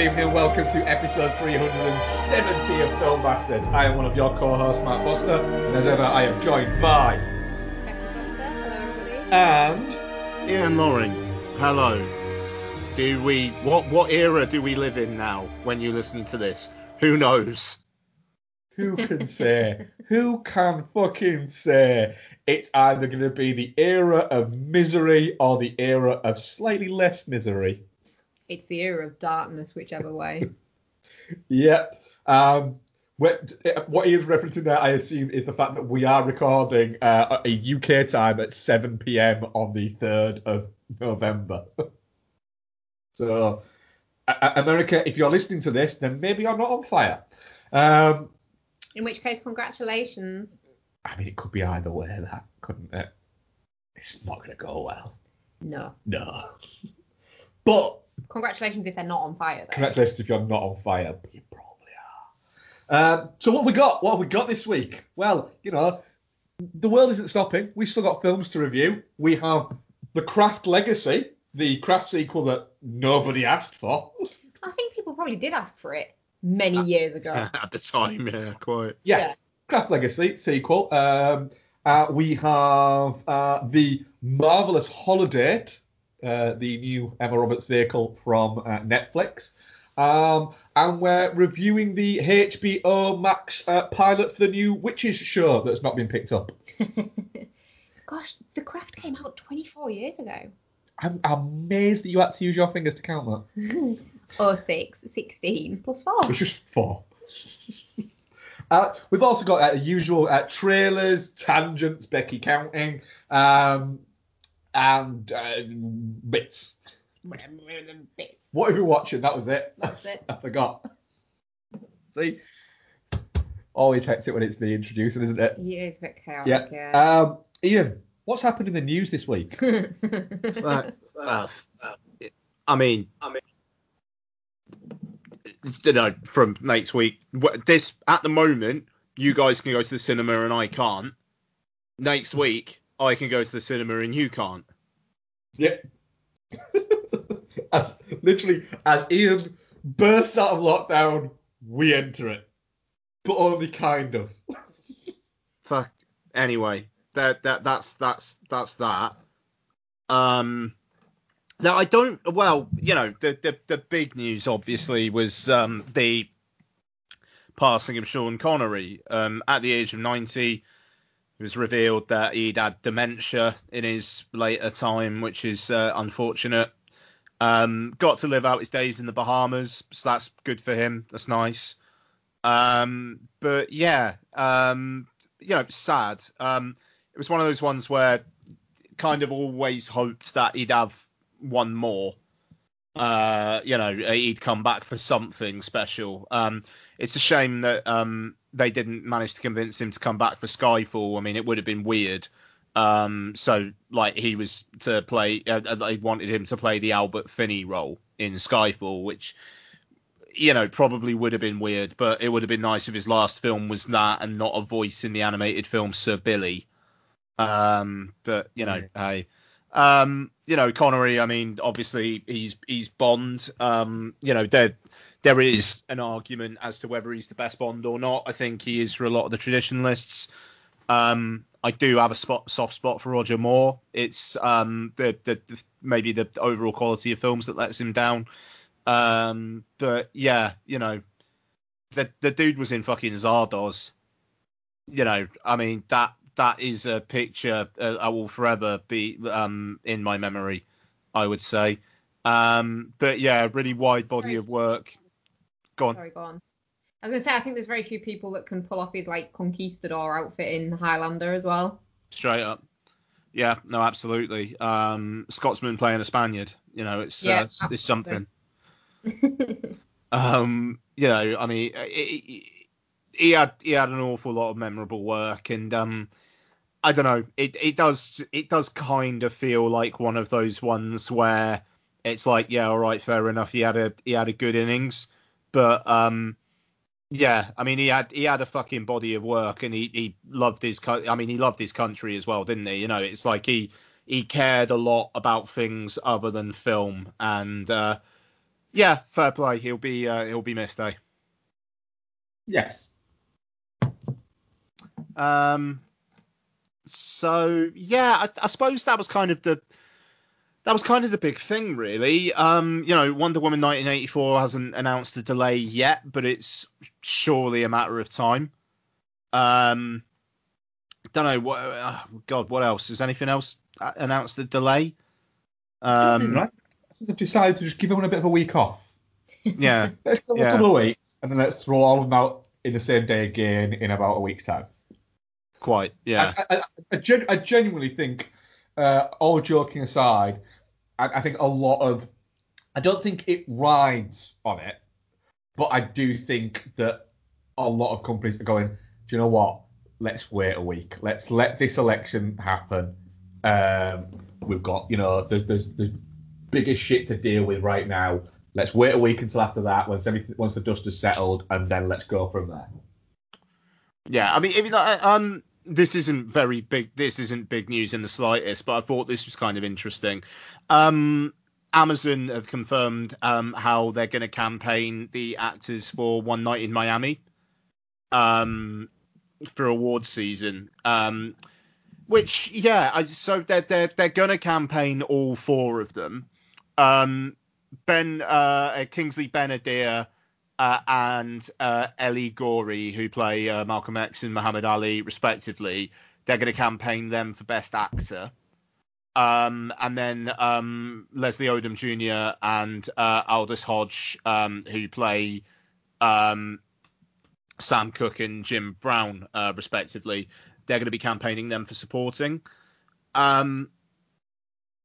good evening, and welcome to episode 370 of Film Bastards. I am one of your co-hosts, Matt Foster, and as ever, I am joined by and Ian Loring, hello. Do we what what era do we live in now when you listen to this? Who knows? who can say? who can fucking say? It's either going to be the era of misery or the era of slightly less misery. It's the era of darkness, whichever way. Yep. Um, what, what he is referencing there, I assume, is the fact that we are recording uh, a UK time at 7 p.m. on the 3rd of November. so, America, if you're listening to this, then maybe you're not on fire. Um, In which case, congratulations. I mean, it could be either way, that couldn't it? It's not going to go well. No. No. But Congratulations if they're not on fire, though. Congratulations if you're not on fire, but you probably are. Um, so what have we got? What have we got this week? Well, you know, the world isn't stopping. We've still got films to review. We have The Craft Legacy, the Craft sequel that nobody asked for. I think people probably did ask for it many years ago. At the time, yeah, quite. Yeah, Yeah. Craft Legacy sequel. Um, uh, we have uh, the Marvelous Holiday, uh, the new Emma Roberts vehicle from uh, Netflix. Um, and we're reviewing the HBO Max uh, pilot for the new Witches show that's not been picked up. Gosh, The Craft came out 24 years ago. I'm amazed that you had to use your fingers to count that. oh, six, 16 plus four. It's just four. Uh, we've also got uh, the usual uh, trailers, tangents, Becky counting, um, and uh, bits. Bits. What have you been watching? That was it. That's it. I forgot. See, always hectic when it's me introducing, isn't it? Yeah, it's a bit Yeah. chaotic, yeah. Um, Ian, what's happened in the news this week? Uh, uh, I mean, I mean, you know, from next week, this at the moment, you guys can go to the cinema and I can't. Next week, I can go to the cinema and you can't. Yeah. as literally as Ian bursts out of lockdown, we enter it, but only kind of. Fuck. Anyway, that that that's that's that's that. Um. Now I don't. Well, you know, the the the big news obviously was um the passing of Sean Connery. Um, at the age of 90, it was revealed that he'd had dementia in his later time, which is uh, unfortunate. Um, got to live out his days in the Bahamas, so that's good for him. That's nice. Um, but yeah, um, you know, sad. Um, it was one of those ones where kind of always hoped that he'd have one more. Uh, you know, he'd come back for something special. Um, it's a shame that um, they didn't manage to convince him to come back for Skyfall. I mean, it would have been weird. Um, so like he was to play, uh, they wanted him to play the Albert Finney role in Skyfall, which you know probably would have been weird, but it would have been nice if his last film was that and not a voice in the animated film Sir Billi. Um, but you know, hey, um, you know Connery. I mean, obviously he's he's Bond. Um, you know there there is an argument as to whether he's the best Bond or not. I think he is for a lot of the traditionalists. Um, I do have a spot, soft spot for Roger Moore. It's um, the, the, the maybe the overall quality of films that lets him down. Um, but yeah, you know, the the dude was in fucking Zardoz. You know, I mean that that is a picture uh, I will forever be um in my memory. I would say. Um, but yeah, really wide body of work. Go on. Sorry, go on. I was gonna say I think there's very few people that can pull off his like conquistador outfit in Highlander as well. Straight up. Yeah, no, absolutely. Um, Scotsman playing a Spaniard, you know, it's Yeah, uh, it's, it's something. Um, you know, I mean, he, he had he had an awful lot of memorable work, and um, I don't know, it it does it does kind of feel like one of those ones where it's like, yeah, all right, fair enough, he had a he had a good innings, but um, yeah, I mean, he had he had a fucking body of work, and he he loved his co- I mean, he loved his country as well, didn't he? You know, it's like he he cared a lot about things other than film, and uh, yeah, fair play. He'll be uh, he'll be missed, eh? Yes. Um, so yeah, I, I suppose that was kind of the that was kind of the big thing, really. Um, you know, Wonder Woman 1984 hasn't announced a delay yet, but it's surely a matter of time. Um, don't know what. Uh, God, what else? Has anything else uh, announced a delay? Um, right. They've decided to just give everyone a bit of a week off. yeah, Let's go Yeah. a couple of weeks, and then let's throw all of them out in the same day again in about a week's time. quite. Yeah, I, I, I, gen- I genuinely think, uh, all joking aside, I, I think a lot of, I don't think it rides on it, but I do think that a lot of companies are going, do you know what? Let's wait a week. Let's let this election happen. Um, we've got, you know, there's there's there's bigger shit to deal with right now. Let's wait a week until after that, once everything, once the dust has settled, and then let's go from there. Yeah, I mean, even though, um, this isn't very big. This isn't big news in the slightest, but I thought this was kind of interesting. Um, Amazon have confirmed um, how they're going to campaign the actors for One Night in Miami um, for awards season. Um, which, yeah, I, so they're they're they're going to campaign all four of them. Um, Ben uh, Kingsley Ben-Adir uh, and uh, Eli Goree, who play uh, Malcolm X and Muhammad Ali, respectively. They're going to campaign them for Best Actor. Um, and then um, Leslie Odom Jr. and uh, Aldis Hodge, um, who play um, Sam Cooke and Jim Brown, uh, respectively, they're going to be campaigning them for supporting. Um,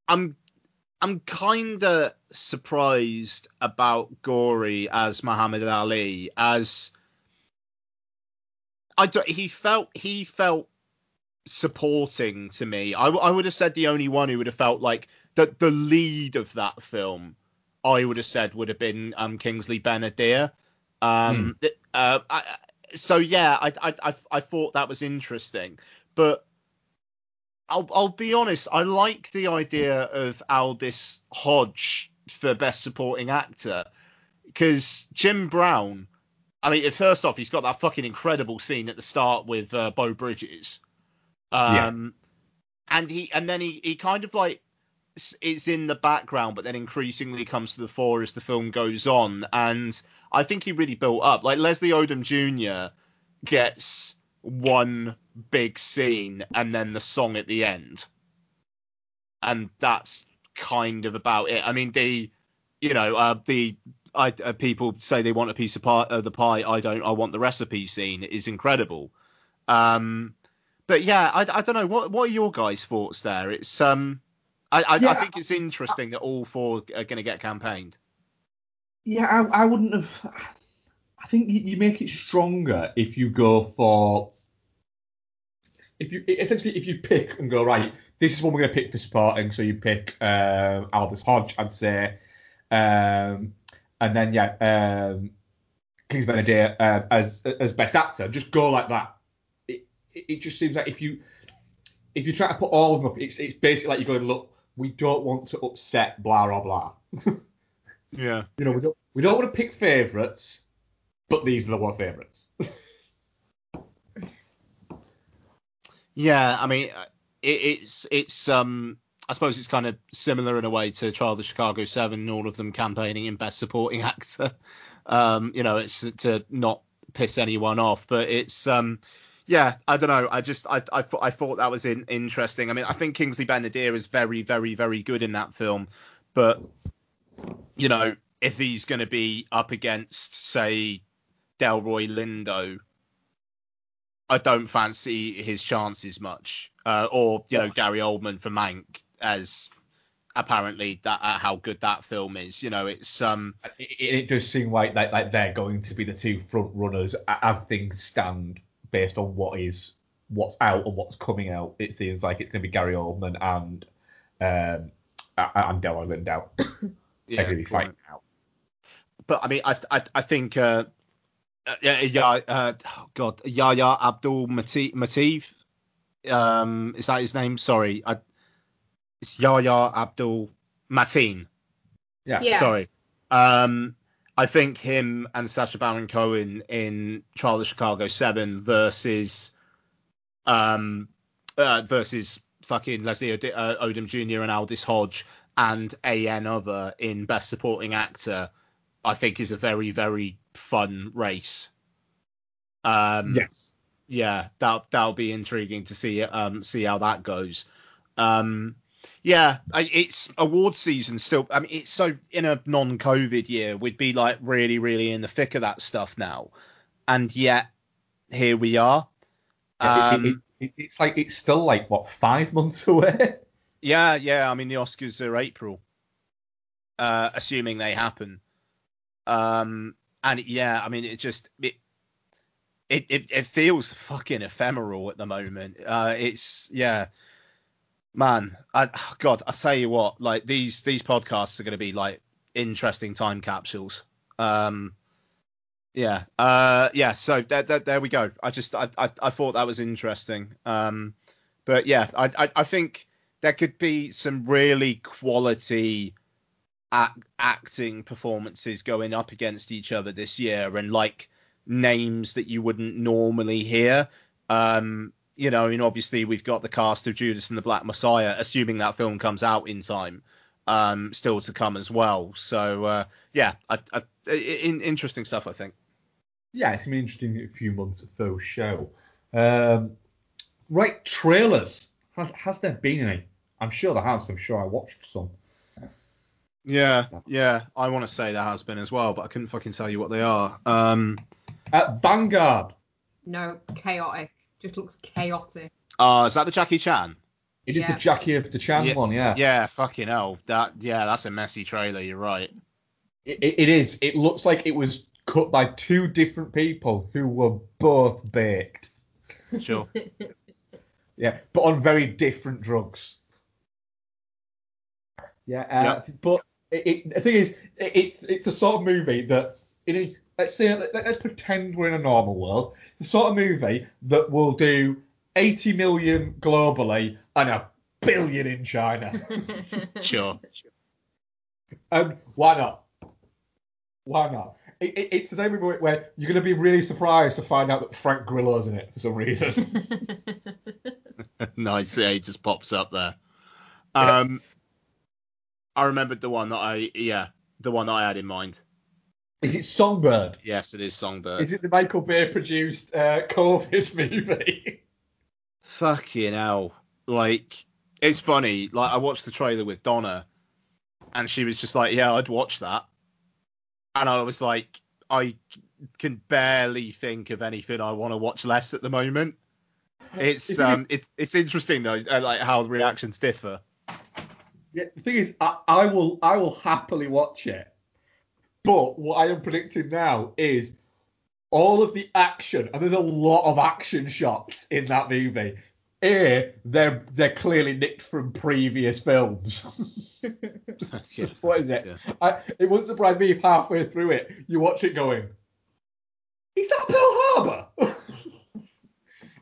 I'm I'm kind of surprised about Goree as Muhammad Ali, as I don't, he felt he felt supporting to me. I, I would have said the only one who would have felt like that the lead of that film. I would have said would have been um, Kingsley Ben-Adir. Um, th- uh, I, so yeah, I, I I I thought that was interesting, but I'll I'll be honest. I like the idea of Aldis Hodge for best supporting actor because Jim Brown. I mean, first off, he's got that fucking incredible scene at the start with uh, Beau Bridges. Um, and he and then he he kind of like is in the background, but then increasingly comes to the fore as the film goes on. And I think he really built up. Like Leslie Odom Jr. gets one big scene and then the song at the end, and that's kind of about it. I mean, the you know uh, the I, uh, people say they want a piece of pie, uh, the pie. I don't. I want the recipe scene. is incredible. Um, but yeah, I, I don't know. What what are your guys' thoughts there? It's um, I I, I think it's interesting that all four are going to get campaigned. Yeah, I, I wouldn't have. I think you make it stronger if you go for. If you essentially if you pick and go right, this is what we're going to pick for supporting. So you pick um, Aldis Hodge, I'd say, um, and then yeah, um, Kings Benedict uh, as as best actor. Just go like that. It, it it just seems like if you if you try to put all of them up, it's it's basically like you're going look. We don't want to upset blah blah blah. Yeah. You know, we don't we don't want to pick favourites, but these are the one favourites. Yeah, I mean, uh, it, it's it's um, I suppose it's kind of similar in a way to Trial of the Chicago Seven, and all of them campaigning in Best Supporting Actor. Um, you know, it's to not piss anyone off, but it's um, yeah, I don't know. I just I I, I thought that was in, interesting. I mean, I think Kingsley Ben-Adir is very very very good in that film, but you know, if he's going to be up against say Delroy Lindo, I don't fancy his chances much. Uh, or you know Gary Oldman for Mank as apparently that uh, how good that film is. You know, it's um. It, it does seem like, like like they're going to be the two front runners as things stand, based on what is what's out and what's coming out. It seems like it's going to be Gary Oldman and um and Delroy Lindo. Yeah, they're going to be fighting out. But I mean, I I, I think uh, uh, yeah, yeah, uh, oh God, Yahya Abdul Mateen. Um, is that his name? Sorry, I, it's Yahya Abdul Mateen. Yeah. Yeah. Sorry. Um, I think him and Sacha Baron Cohen in Trial of Chicago Seven versus um uh, versus fucking Leslie Od- uh, Odom Jr. and Aldis Hodge and A.N. Other in Best Supporting Actor, I think is a very very fun race. Um, Yes. yeah, that that'll be intriguing to see um see how that goes. Um, yeah, it's award season still. I mean, it's so in a non-COVID year, we'd be like really, really in the thick of that stuff now, and yet here we are. Yeah, it- Um, it, it, it's like it's still like what five months away. Yeah, yeah. I mean, the Oscars are April, uh, assuming they happen. Um, and yeah, I mean, it just it it it, it feels fucking ephemeral at the moment. Uh, it's yeah, man. I God, I tell you what, like these these podcasts are going to be like interesting time capsules. Um, yeah, uh, yeah. So there, there, there we go. I just I, I I thought that was interesting. Um, but yeah, I I, I think there could be some really quality act, acting performances going up against each other this year, and like names that you wouldn't normally hear. Um, you know, I mean, obviously we've got the cast of Judas and the Black Messiah, assuming that film comes out in time, um, still to come as well. So uh, yeah, I, I, in, interesting stuff, I think. Yeah, it's an interesting a few months for show. Um, right, trailers. Has, has there been any? I'm sure there has. I'm sure I watched some. Yeah, yeah, I want to say there has been as well, but I couldn't fucking tell you what they are. Um, Uh, Vanguard. No, chaotic. Just looks chaotic. uh, is that the Jackie Chan? It is Yeah. the Jackie of the Chan Yeah, one, yeah. Yeah, fucking hell. That yeah, that's a messy trailer. You're right. It, it- it is. It looks like it was cut by two different people who were both baked. Sure. Yeah, but on very different drugs. Yeah, uh, but it, it, the thing is, it, it, it's the sort of movie that it is. Let's say, let, let's pretend we're in a normal world. The sort of movie that will do 80 million globally and a billion in China. Sure. And why not? Why not? It, it, it's the same movie where you're going to be really surprised to find out that Frank Grillo's in it for some reason. nice. Yeah, he just pops up there. Yeah. Um, I remembered the one that I yeah, the one that I had in mind. is it Songbird? Yes, it is Songbird. Is it the Michael Bay produced uh, COVID movie? Fucking hell. Like, it's funny. Like, I watched the trailer with Donna, and she was just like, "Yeah, I'd watch that," and I was like, I can barely think of anything I want to watch less at the moment. It's um, it's it's interesting though, uh, like how the reactions differ. Yeah, the thing is, I, I will I will happily watch it. But what I am predicting now is all of the action, and there's a lot of action shots in that movie. A, they're they're clearly nicked from previous films. what is it? Yeah. I, it wouldn't surprise me if halfway through it you watch it going, "Is that Pearl Harbor?"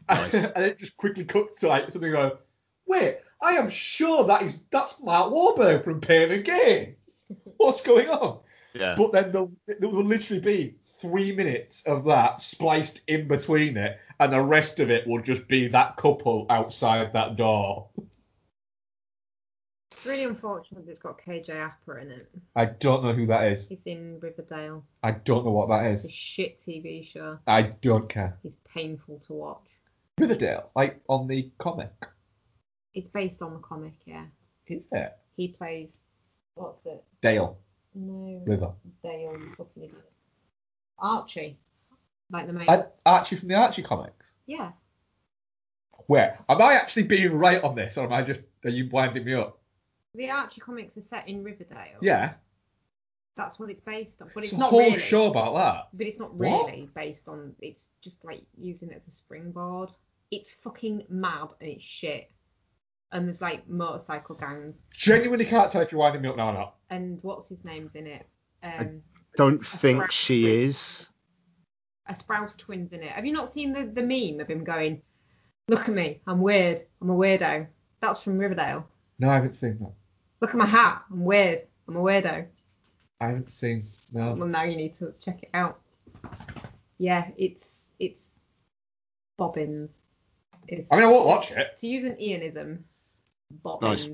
Nice. and it just quickly cuts to like something going, "Wait, I am sure that is that's Mark Wahlberg from Pain and Gain. What's going on?" Yeah. But then there'll, there will literally be three minutes of that spliced in between it, and the rest of it will just be that couple outside that door. It's really unfortunate that it's got KJ Apa in it. I don't know who that is. He's in Riverdale. I don't know what that is. It's a shit TV show. I don't care. It's painful to watch. Riverdale, like on the comic. It's based on the comic, yeah. Is it? He plays what's it? Dale No, River. Dale, you fucking idiot. Archie, like the main. Archie from the Archie comics. Yeah, Where am I actually being right on this, or am I just are you winding me up? the Archie comics are set in Riverdale. Yeah. that's what it's based on. But It's it's a not whole really. show about that. But it's not What? really based on. It's just like using it as a springboard. It's fucking mad and it's shit. And there's like motorcycle gangs. Genuinely can't tell if you're winding me up now or not. And what's his name's in it? Um, Don't think right. she is. a Sprouse twins in it. Have you not seen the, the meme of him going, "Look at me, I'm weird, I'm a weirdo." That's from Riverdale. No, I haven't seen that. Look at my hat, I'm weird, I'm a weirdo. I haven't seen. No. Well, now you need to check it out. Yeah, it's it's bobbins. It's, I mean, I won't watch it. to use an Ianism, bobbins.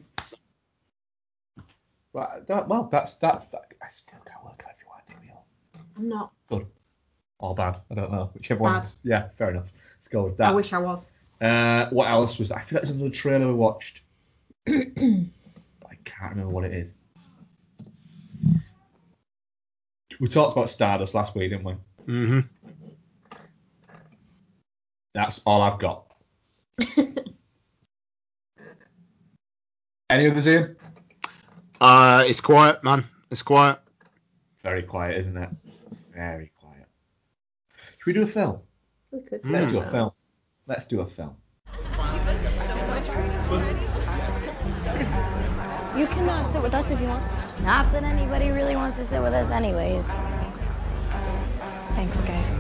Right, that, well, that's that, that. I still can't work out if you're winding me up. I'm not. Good or bad. I don't know. Whichever Bad. one's. Yeah, fair enough. Let's go with that. I wish I was. Uh, what else was? I feel like there's another trailer we watched. I can't remember what it is. We talked about Stardust last week, didn't we? Mm-hmm. That's all I've got. Any others, Ian? Uh, it's quiet, man. It's quiet. Very quiet, isn't it? Very quiet. Should we do a film? We could. Let's do do a film. Let's do a film. You can uh, sit with us if you want. Not that anybody really wants to sit with us, anyways. Thanks, guys.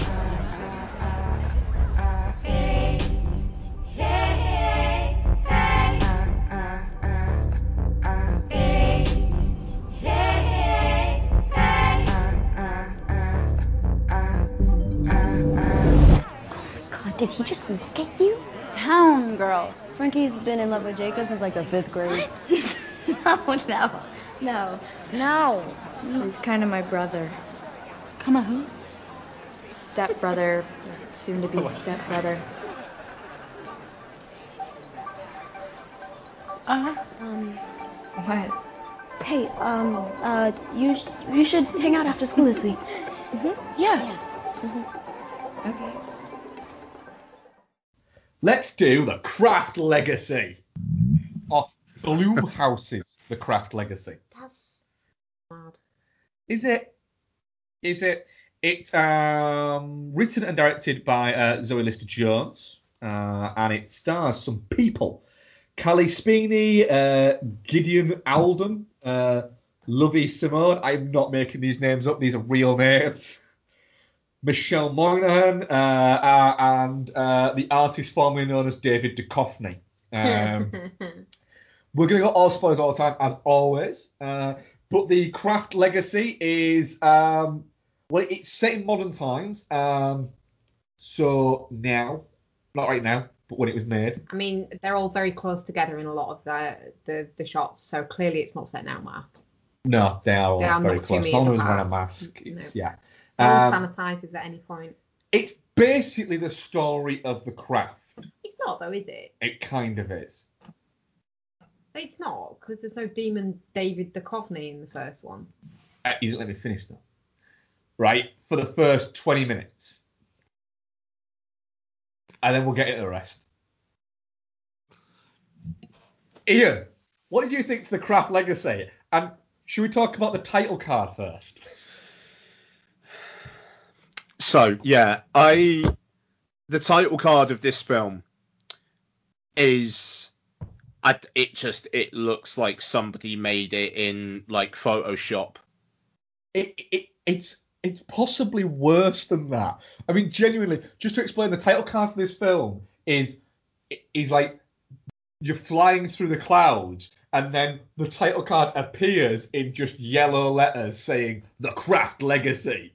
Did he just look at you? Town girl. Frankie's been in love with Jacob since like the fifth grade. no, no, no, no. He's kind of my brother. Come on, who? Step brother, soon to be step brother. Uh, Um, what? hey, um, uh, you sh- you should hang out after school this week. Mhm. Yeah. Mhm. Okay. Let's do the Craft Legacy. Of Blumhouse's The Craft Legacy. That's mad. Is it? Is it? It's um, written and directed by uh, Zoe Lister Jones, uh, and it stars some people: Cailee Spaeny, uh, Gideon Adlon, uh, Lovie Simone. I'm not making these names up; these are real names. Michelle Monaghan, uh, uh, and uh, the artist formerly known as David Duchovny. Um, we're going to go all spoilers all the time, as always. Uh, but the craft legacy is, um, well, it's set in modern times. Um, so now, not right now, but when it was made. I mean, they're all very close together in a lot of the the, the shots, so clearly it's not set now, Mark. No, they are all They are very close. meters No one was wearing a mask. No. Yeah. Um, sanitizes at any point. it's basically the story of the craft. It's not though, is it? It kind of is. It's not because there's no demon David Duchovny in the first one. Uh, you didn't let me finish though. Right? For the first 20 minutes. And then we'll get into the rest. Ian, what did you think to the craft legacy? And should we talk about the title card first? So yeah, I the title card of this film is I, it just it looks like somebody made it in like Photoshop. It, it it's it's possibly worse than that. I mean, genuinely, just to explain, the title card for this film is is like you're flying through the clouds, and then the title card appears in just yellow letters saying "The Craft Legacy,"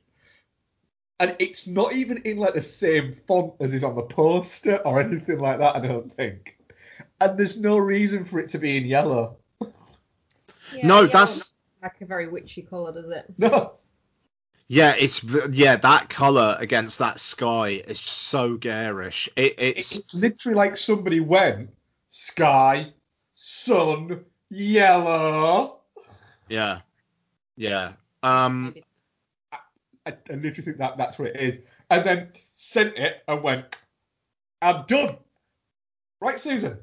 and it's not even in like the same font as is on the poster or anything like that. I don't think, and there's no reason for it to be in yellow. Yeah, no, yellow that's like a very witchy colour, does it? No. yeah, it's yeah that color against that sky is so garish. It, it's It's literally like somebody went sky, sun, yellow. yeah, yeah. Um, Maybe. I, I literally think that that's what it is. And then sent it and went, I'm done. Right, Susan.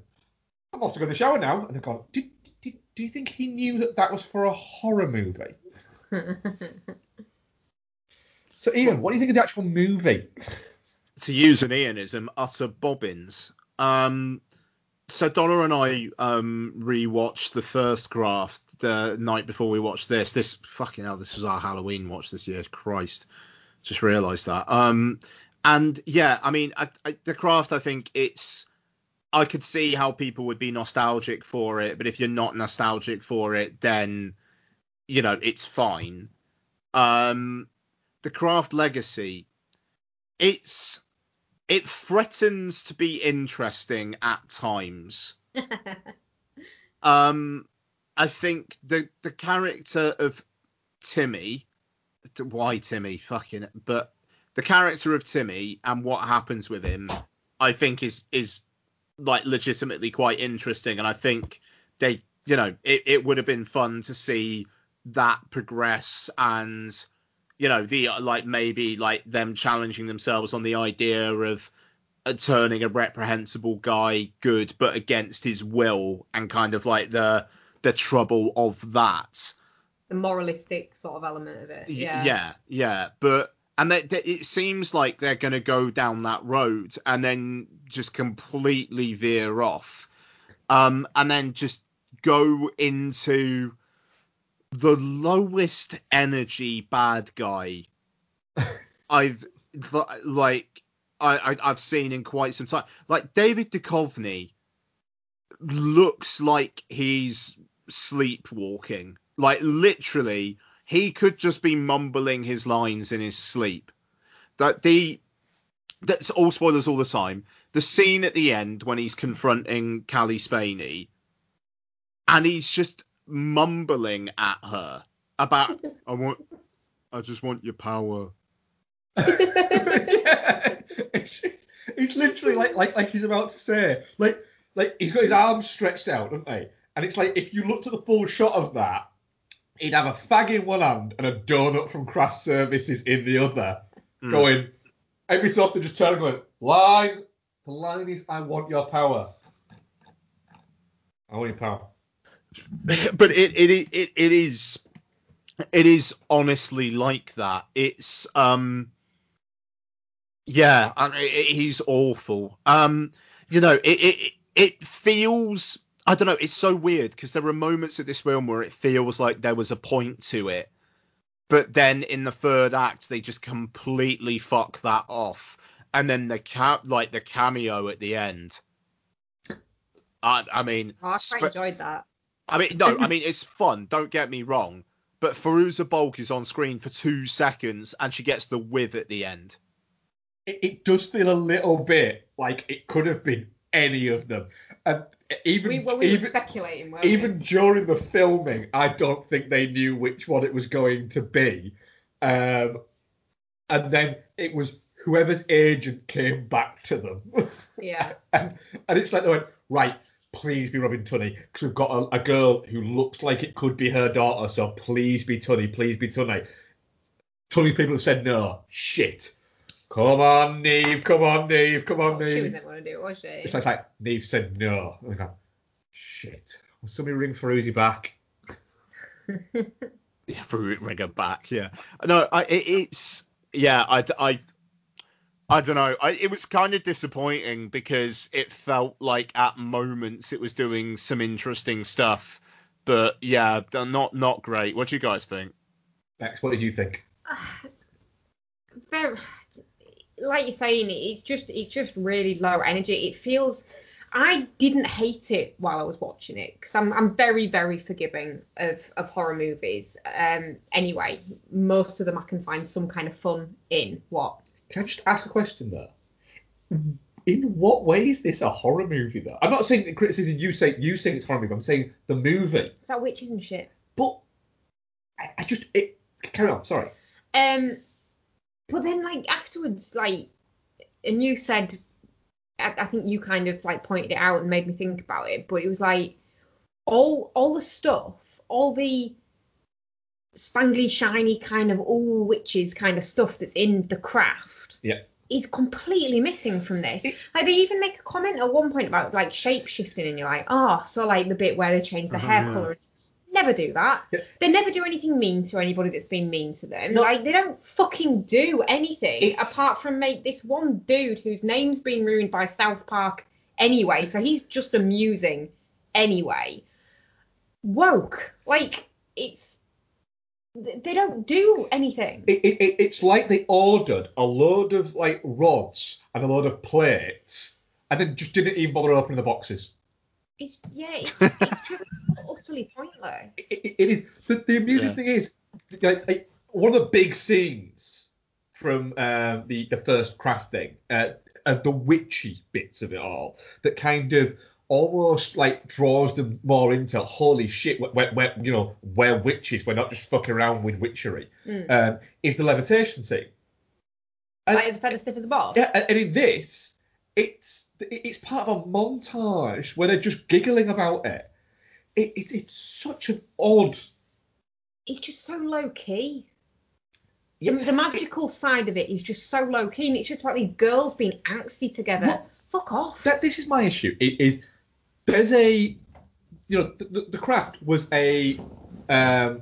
I'm also going to shower now. And I've gone, did, did, do you think he knew that that was for a horror movie? So, Ian, what do you think of the actual movie? to use an Ianism, utter bobbins. Um, so Donna and I um rewatched the first craft the night before we watched this. This fucking hell, this was our Halloween watch this year. Christ, just realised that. Um, and yeah, I mean, I, I, the craft. I think it's. I could see how people would be nostalgic for it, but if you're not nostalgic for it, then you know it's fine. Um, the craft legacy. It's it threatens to be interesting at times. Um, I think the the character of Timmy, why Timmy, fucking, but the character of Timmy and what happens with him, I think is is like legitimately quite interesting, and I think they, you know, it, it would have been fun to see that progress and you know the like maybe like them challenging themselves on the idea of uh, turning a reprehensible guy good but against his will and kind of like the the trouble of that the moralistic sort of element of it. Yeah. yeah yeah but and they, it seems like they're going to go down that road and then just completely veer off um and then just go into the lowest energy bad guy I've like I, I I've seen in quite some time. Like David Duchovny looks like he's sleepwalking. Like literally, he could just be mumbling his lines in his sleep. That the that's all spoilers all the time. The scene at the end when he's confronting Cailee Spaeny, and he's just mumbling at her about I want I just want your power. yeah. It's, just- it's literally like, like like he's about to say, like like he's got his arms stretched out, doesn't he? And it's like if you looked at the full shot of that, he'd have a fag in one hand and a donut from Craft Services in the other, Mm. going every so often just turning going line. The line is I want your power. I want your power. but it, it it it is it is honestly like that. It's um yeah, I mean, it, he's awful. Um, you know, it it it feels I don't know. It's so weird because there are moments of this film where it feels like there was a point to it, but then in the third act they just completely fuck that off, and then the cap like the cameo at the end. I I mean, Oh, I quite spe- enjoyed that. I mean, no, I mean it's fun. Don't get me wrong, but Fairuza Balk is on screen for two seconds and she gets the whiv at the end. it, it does feel a little bit like it could have been any of them. And even We, well, we even, were speculating, weren't we? during the filming, I don't think they knew which one it was going to be. Um, and then it was whoever's agent came back to them. Yeah. and, and it's like they went, right, please be Robin Tunney, because we've got a, a girl who looks like it could be her daughter, so please be Tunney, please be Tunney. Tunney people have said no. Shit. Come on, Neve, come on, Neve, come on, Oh, she was Neve. never going to do it, was she? It's like, like Neve said no. And I go, shit. Will somebody ring Ferruzi back? Yeah, Farouk ring her back. Yeah, no, I it, it's yeah, I I I don't know. I, it was kind of disappointing because it felt like at moments it was doing some interesting stuff, but yeah, not not great. What do you guys think? Max, what did you think? very like you're saying it's just it's just really low energy it feels i didn't hate it while i was watching it because I'm, I'm very very forgiving of of horror movies um anyway most of them i can find some kind of fun in what Can I just ask a question there? In what way is this a horror movie though? I'm not saying the criticism you say you think it's horror movie. I'm saying the movie. it's about witches and shit but I, I just it carry on. Sorry. Um, but then like afterwards, like, and you said, I, I think you kind of like pointed it out and made me think about it. But it was like all all the stuff, all the spangly, shiny kind of all witches kind of stuff that's in the craft. Yeah. Is completely missing from this. Like they even make a comment at one point about like shape shifting, and you're like, oh, so like the bit where they change the Uh-huh, hair yeah. color. Never do that. Yeah. They never do anything mean to anybody that's been mean to them. No. Like they don't fucking do anything It's- apart from make this one dude whose name's been ruined by South Park anyway, so he's just amusing anyway. Woke. Like it's they don't do anything. It, it, it, it's like they ordered a load of like rods and a load of plates, and then just didn't even bother opening the boxes. It's yeah, it's, it's just utterly pointless. It, it, it is the, the amusing Yeah. thing is like, like, one of the big scenes from um, the the first craft thing uh, of the witchy bits of it all that kind of almost like draws them more into holy shit we're, we're, you know we're witches we're not just fucking around with witchery Mm. um, is the levitation scene and- Like it's feather stiff as a ball. yeah, and in this, it's it's part of a montage where they're just giggling about it. It, it it's such an odd. It's just so low key. Yeah, The, the magical side of it is just so low key, and it's just about these girls being angsty together. What? Fuck off. That this is my issue. It is there's a you know the, the, craft was a um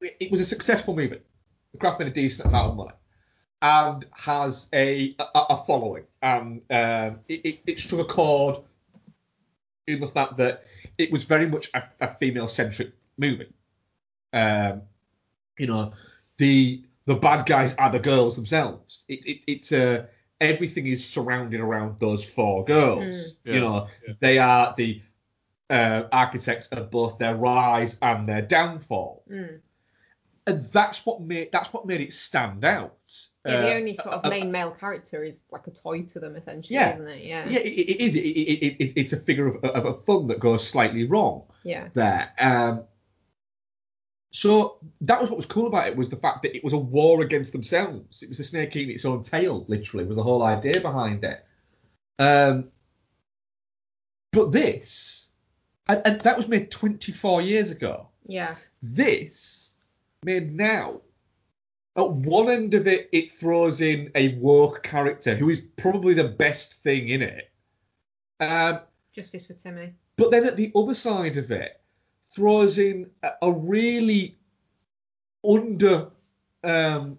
it, was a successful movie. The craft made a decent amount of money and has a a, a following and um it, it, it struck a chord in the fact that it was very much a, a female centric movie. Um, you know, the the bad guys are the girls themselves. It, it, it's uh, everything is surrounding around those four girls. Mm. You know, yeah. they are the uh, architects of both their rise and their downfall, Mm. and that's what made that's what made it stand out. Yeah, the Uh, only sort of uh, main male character is like a toy to them, essentially, Yeah. isn't it? Yeah. yeah, it, it is. It, it, it, it's a figure of, of a fun that goes slightly wrong. Yeah. there. Um, so that was what was cool about it was the fact that it was a war against themselves. It was a snake eating its own tail, literally, was the whole idea behind it. Um, but this, and, and that was made 24 years ago. Yeah. This made now. At one end of it, it throws in a woke character who is probably the best thing in it. Um, Justice for Timmy. but then at the other side of it, throws in a, a really under um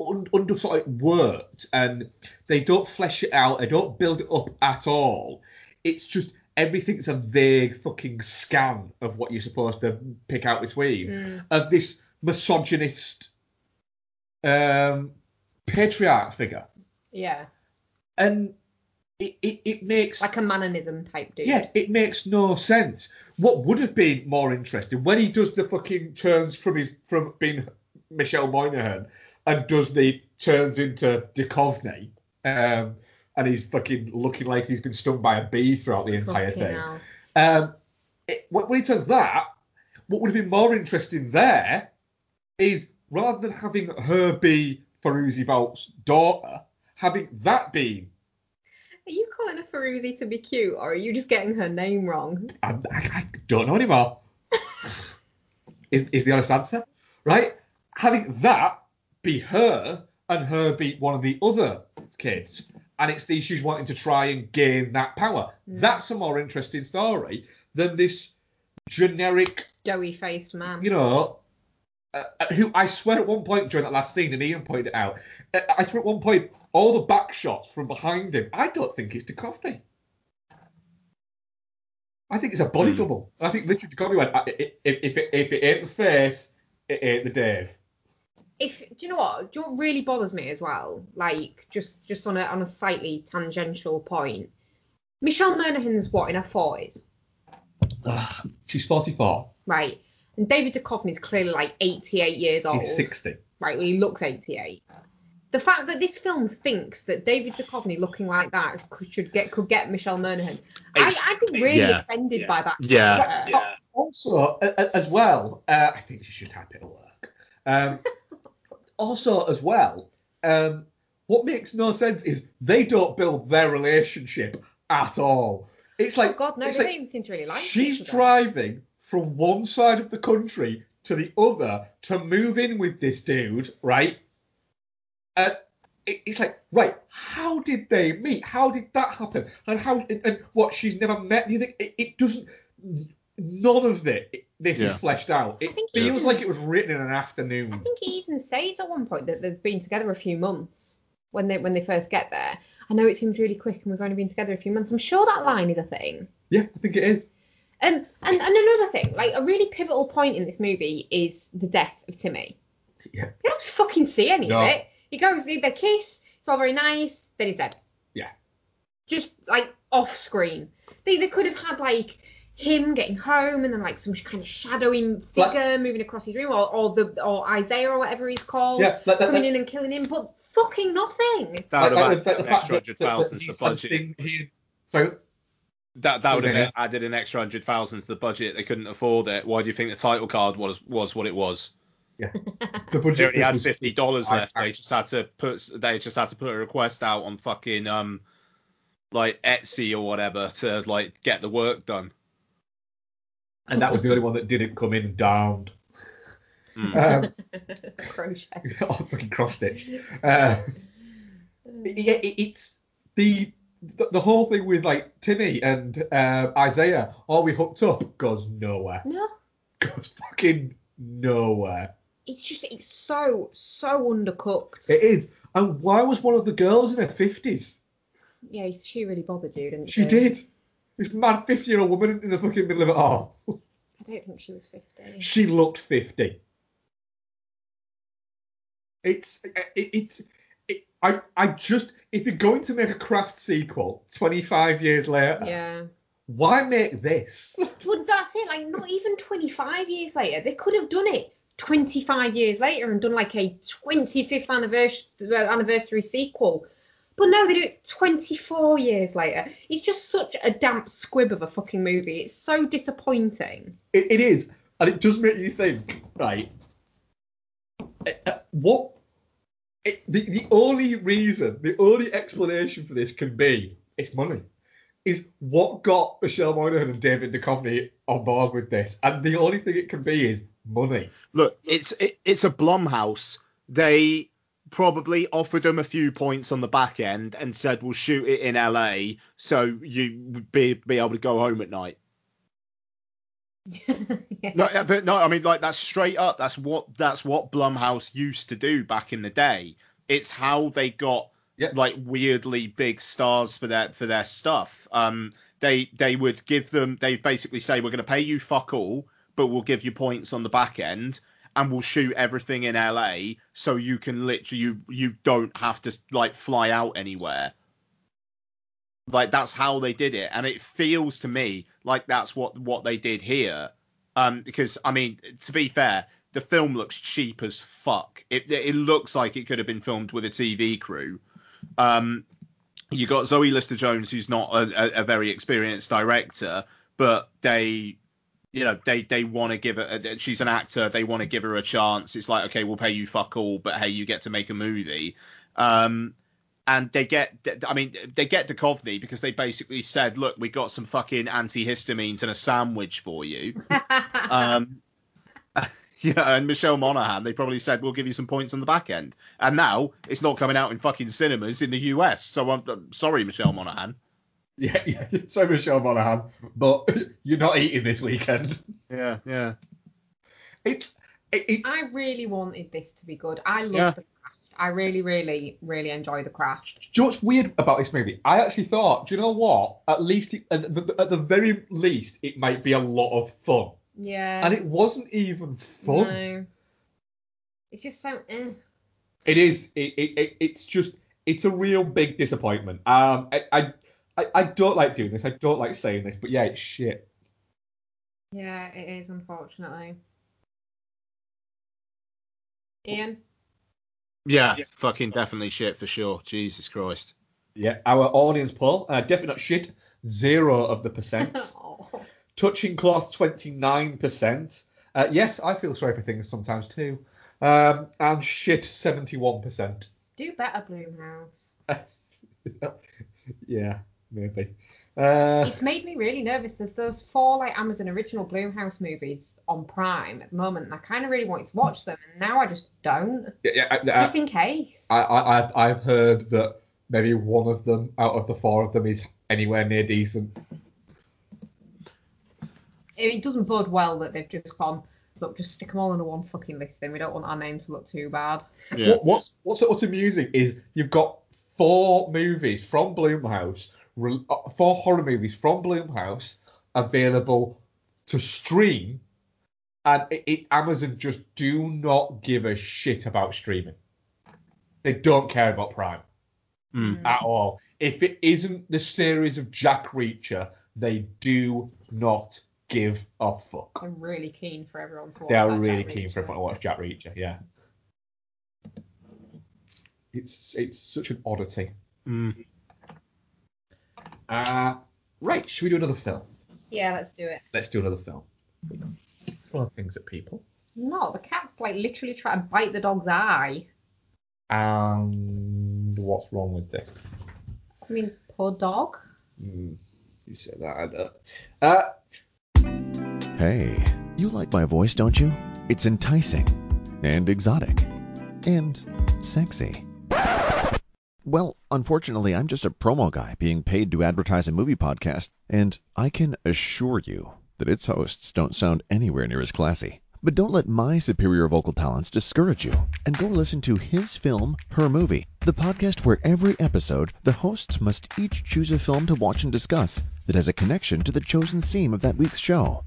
un, under sort of worked and they don't flesh it out, they don't build it up at all. It's just everything's a vague fucking scan of what you're supposed to pick out between Mm. of this misogynist um patriarch figure. Yeah. And it, it, it makes Like a manonism type dude. yeah, it makes no sense. What would have been more interesting when he does the fucking turns from his from being Michelle Monaghan and does the turns into Duchovny, um, and he's fucking looking like he's been stung by a bee throughout the entire Fucking thing. hell. Um, it, when when he turns that, what would have been more interesting there is rather than having her be Faruzi Balt's daughter, having that be Are you calling a Feruzi to be cute, or are you just getting her name wrong? I, I, I don't know anymore. is, is the honest answer, right? Having that be her and her be one of the other kids, and it's the issues wanting to try and gain that power. That's a more interesting story than this generic, Doughy faced man. you know. Uh, uh, who I swear at one point during that last scene, and Ian pointed it out, uh, I swear at one point, all the back shots from behind him, I don't think it's Duchovny. I think it's a body Hmm. double. I think literally Duchovny went, "I- if, if, it, if it ain't the face, it ain't the Dave. if do you know what? Do you know what really bothers me as well? Like just just on a on a slightly tangential point. Michelle Monaghan's what in her forties, she's 44. right? And David Duchovny is clearly like 88 years old. He's 60. Right, well, he looks 88. The fact that this film thinks that David Duchovny looking like that could, should get could get Michelle Monaghan, I, I'd be really yeah, offended yeah. by that. Yeah, yeah. Also, a- a- as well, uh, I think she should happy to work. Um, also, as well, um, what makes no sense is they don't build their relationship at all. It's like oh God, no, it's they like even seem to really like she's driving from one side of the country to the other to move in with this dude, right? And it- it's like, right, how did they meet? How did that happen? And how? And, and what? She's never met. You think it, it doesn't? None of it. This Yeah. is fleshed out. It feels even- like it was written in an afternoon. I think he even says at one point that they've been together a few months when they when they first get there. I know it seems really quick and we've only been together a few months. I'm sure that line is a thing. Yeah, I think it is. Um, and, and another thing, like a really pivotal point in this movie is the death of Timmy. Yeah. You don't fucking see any No. of it. He goes, they, they kiss, it's all very nice, then he's dead. Yeah. Just like off screen. They they could have had like him getting home and then like some kind of shadowing Like- figure moving across his room or, or the or Isaiah or whatever he's called Yeah, like, like, coming like- in and killing him, but fucking nothing. That would have added an extra that- hundred that- that thousand to the budget. something he- Sorry, That that would have added an extra hundred thousand to the budget. They couldn't afford it. Why do you think the title card was was what it was? the They only had fifty dollars left. They just had to put they just had to put a request out on fucking um like Etsy or whatever to like get the work done. and that was the only one that didn't come in downed. Mm. Um, Crochet. oh, fucking cross stitch. Uh, yeah, it, it's the, the the whole thing with like Timmy and uh, Isaiah. Are we hooked up? Goes nowhere. No, Goes fucking nowhere. It's just it's so so undercooked. It is. And why was one of the girls in her fifties? yeah, she really bothered you, didn't She did. This mad fifty-year-old woman in the fucking middle of it all. I don't think she was 50. She looked fifty. It's it, it's it, I I just if you're going to make a craft sequel 25 years later, Yeah. why make this? But that's it, like not even 25 years later. They could have done it 25 years later and done like a 25th anniversary, anniversary sequel. But no, they do it 24 years later. It's just such a damp squib of a fucking movie. It's so disappointing. It, it is, and it does make you think, right? uh, uh, What? It, the the only reason, the only explanation for this can be it's money. Is what got Michelle Monaghan and David Duchovny on board with this, and the only thing it can be is money. Look, it's it, it's a Blumhouse. They probably offered them a few points on the back end and said we'll shoot it in LA so you would be be able to go home at night. Yeah. No, but no, I mean like that's straight up. That's what that's what Blumhouse used to do back in the day. It's how they got Yeah. like weirdly big stars for their for their stuff. Um, they they would give them they basically say we're going to pay you fuck all, but we'll give you points on the back end, and we'll shoot everything in LA so you can literally you you don't have to like fly out anywhere. Like that's how they did it, and it feels to me like that's what what they did here. Um, because I mean, to be fair, the film looks cheap as fuck. It it looks like it could have been filmed with a TV crew. Um, you got Zoe Lister Jones, who's not a, a, a very experienced director, but they, you know, they they want to give her. She's an actor. They want to give her a chance. It's like, okay, we'll pay you fuck all, but hey, you get to make a movie. Um, and they get, I mean, they get Duchovny because they basically said, look, we got some fucking antihistamines and a sandwich for you. Um, yeah, and Michelle Monaghan, they probably said we'll give you some points on the back end, and now it's not coming out in fucking cinemas in the US. So I'm, I'm sorry, Michelle Monaghan. Yeah, yeah. So Michelle Monaghan, but you're not eating this weekend. Yeah, yeah. It's it, it, I really wanted this to be good. I love Yeah. the crash. I really, really, really enjoy the crash. Do you know what's weird about this movie? I actually thought, do you know what? At least, it, at, the, at the very least, it might be a lot of fun. Yeah. And it wasn't even fun. No. It's just so. Eh. It is. It, it, it, it's just. It's a real big disappointment. Um, I, I, I, I don't like doing this. I don't like saying this, but yeah, it's shit. Yeah, it is, unfortunately. Ian? Yeah, fucking definitely shit for sure. Jesus Christ. Yeah, our audience poll, uh, definitely not shit. Zero of the percent. Oh. Touching Cloth 29%. Uh, yes, I feel sorry for things sometimes too. Um, and shit 71%. Do better, Blumhouse. yeah, maybe. Uh, It's made me really nervous. There's those four like Amazon original Blumhouse movies on Prime at the moment, and I kind of really wanted to watch them, and now I just don't, yeah, yeah, I- just in case. I, I, I've, I've heard that maybe one of them out of the four of them is anywhere near decent. It doesn't bode well that they've just gone. Look, just stick them all into one fucking list. Then we don't want our names to look too bad. Yeah. What, what's what's what's amusing is you've got four movies from Blumhouse, re- uh, four horror movies from Blumhouse available to stream, and it, it, Amazon just do not give a shit about streaming. They don't care about Prime Mm. at all. If it isn't the series of Jack Reacher, they do not give a fuck. I'm really keen for everyone to watch. They are that really Jack keen for Reacher. everyone to watch Jack Reacher. Yeah, it's it's such an oddity. Mm. Uh, right, should we do another film? Yeah, let's do it. Let's do another film. Throwing things at people. No, the cat's like literally trying to bite the dog's eye. And what's wrong with this? I mean, poor dog. Hmm, you said that. I don't- Uh, Hey, you like my voice, don't you? It's enticing and exotic and sexy. Well, unfortunately, I'm just a promo guy being paid to advertise a movie podcast, and I can assure you that its hosts don't sound anywhere near as classy. But don't let my superior vocal talents discourage you, and go listen to his film, Her Movie, the podcast where every episode the hosts must each choose a film to watch and discuss that has a connection to the chosen theme of that week's show.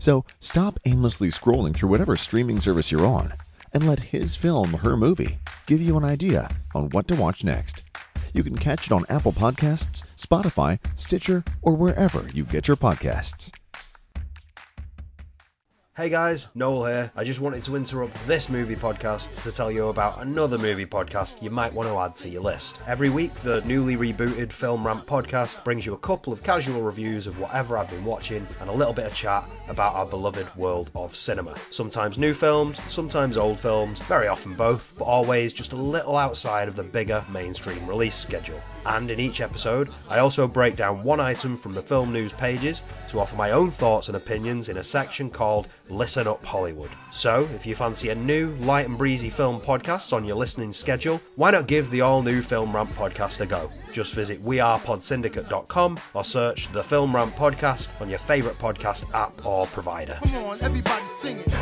So stop aimlessly scrolling through whatever streaming service you're on and let his film, her movie, give you an idea on what to watch next. You can catch it on Apple Podcasts, Spotify, Stitcher, or wherever you get your podcasts. Hey guys, Noel here. I just wanted to interrupt this movie podcast to tell you about another movie podcast you might want to add to your list. Every week, the newly rebooted Film Ramp podcast brings you a couple of casual reviews of whatever I've been watching and a little bit of chat about our beloved world of cinema. Sometimes new films, sometimes old films, very often both, but always just a little outside of the bigger mainstream release schedule. And in each episode, I also break down one item from the film news pages to offer my own thoughts and opinions in a section called Listen Up Hollywood. So, if you fancy a new, light and breezy film podcast on your listening schedule, why not give the all new Film Ramp podcast a go? Just visit wearepodsyndicate.com or search the Film Ramp podcast on your favourite podcast app or provider. Come on, everybody sing it.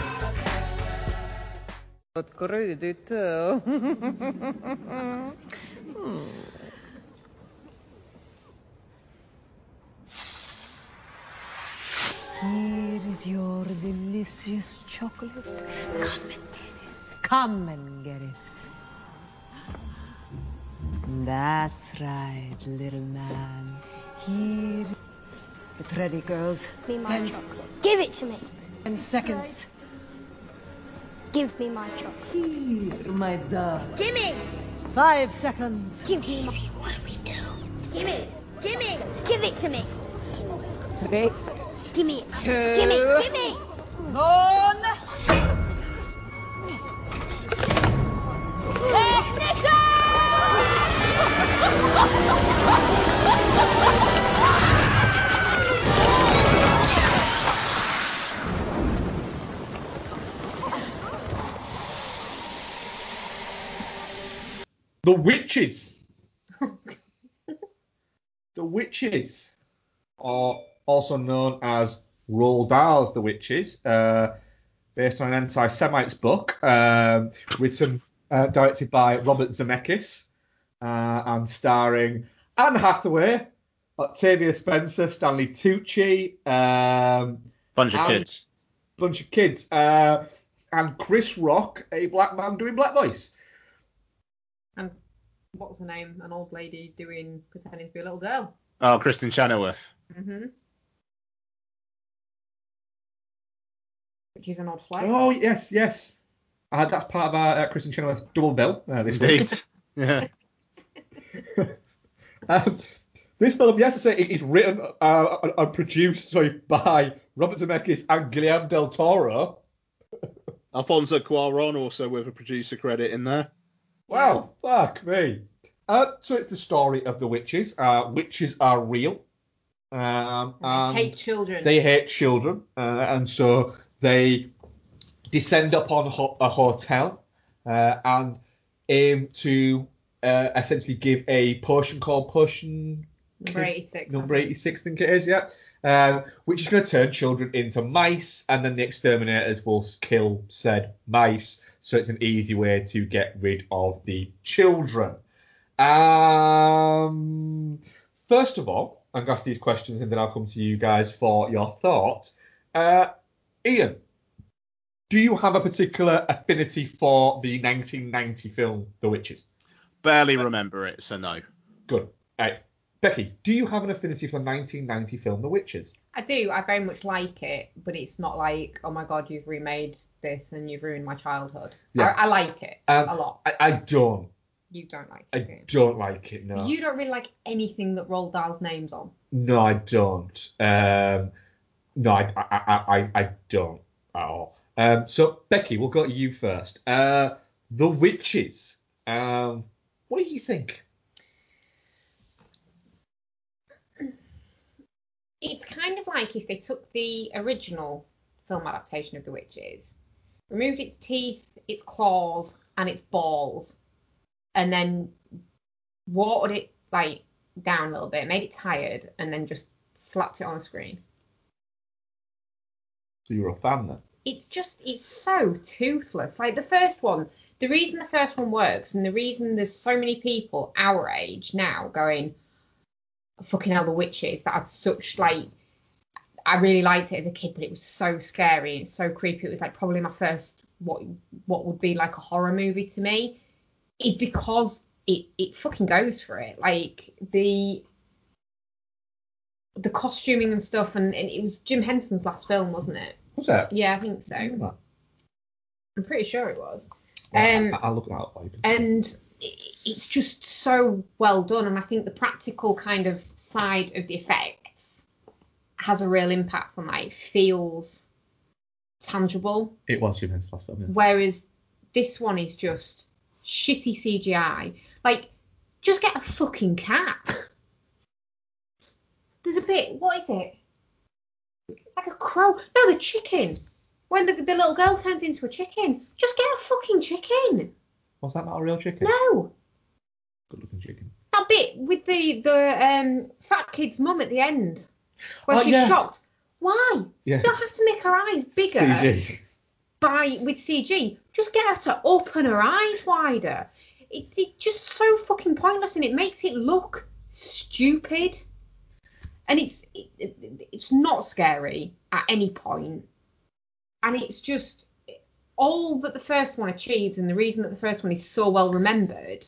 Here is your delicious chocolate. Come and get it. Come and get it. That's right, little man. Here. Get ready, girls. me my Ten, chocolate. Give it to me. ten seconds. Give me my chocolate. Here, my darling. Give me. Five seconds. Give me. My... what do we do? Give me. Give me. Give it to me. Three. Give me it. Two. Give me. Give me. One. The Witches. the Witches are also known as Roald Dahl's The Witches, uh, based on an anti-Semites book, um, written, uh, directed by Robert Zemeckis, uh, and starring Anne Hathaway, Octavia Spencer, Stanley Tucci, um, Bunch of and- kids. bunch of kids, uh, and Chris Rock, a black man doing black voice. And what's her name? An old lady doing pretending to be a little girl. Oh, Kristin Chenoweth. hmm Which is an odd flex. Oh yes, yes. Uh, that's part of our uh, Kristin Chenoweth double bill uh, this week. Indeed. yeah. um, This film, yes, I say it is written uh, and- and produced sorry, by Robert Zemeckis and Guillermo del Toro. Alfonso Cuarón also with a producer credit in there. Wow, fuck me. Uh, so it's the story of the witches. Uh, witches are real. Um, I and hate children. They hate children, uh, and so they descend upon ho- a hotel uh, and aim to uh, essentially give a potion called potion Number 86. number 86, I think it is, yeah. Um, which is going to turn children into mice, and then the exterminators will kill said mice. So it's an easy way to get rid of the children. Um, first of all, I'm going to ask these questions, and then I'll come to you guys for your thoughts. Uh, Ian, do you have a particular affinity for the 1990 film The Witches? Barely remember it, so no. Good. Right. Becky, do you have an affinity for the 1990 film The Witches? I do. I very much like it, but it's not like, oh my god, you've remade this and you've ruined my childhood. Yeah. I, I like it Um, a lot. I, I don't. You don't like I it. do you? don't like it. No. You don't really like anything that Roald Dahl's name's on. No, I don't. Um, no, I, I, I, I, don't at all. Um, so Becky, we'll go to you first. Uh, the Witches. Um, what do you think? It's kind of like if they took the original film adaptation of The Witches, removed its teeth, its claws, and its balls, and then watered it like down a little bit, made it tired, and then just slapped it on the screen. So you're a fan then? it's just it's so toothless. Like the first one, the reason the first one works and the reason there's so many people our age now going fucking hell the witches that had such like I really liked it as a kid, but it was so scary and so creepy. It was like probably my first what what would be like a horror movie to me. Is because it it fucking goes for it. Like the the costuming and stuff and, and it was Jim Henson's last film, wasn't it? What's that? Yeah, I think so. Well, I'm pretty sure it was. I, Um, I'll look that up later. and i- it's just so well done. And I think the practical kind of side of the effects has a real impact on that. It feels tangible. It was Jim Henson's last film. Yeah. Whereas this one is just shitty CGI. Like, just get a fucking cat. There's a bit, what is it? Like a crow. No, the chicken. When the, the little girl turns into a chicken. Just get a fucking chicken. Was that not a real chicken? No. Good looking chicken. That bit with the the um fat kid's mum at the end, where Oh, she's yeah. shocked. Why? Yeah. You don't have to make her eyes bigger CG. by with CG. Just get her to open her eyes wider. It, it's just so fucking pointless, and it makes it look stupid. And it's it, it- it's not scary at any point, and it's just all that the first one achieves, and the reason that the first one is so well remembered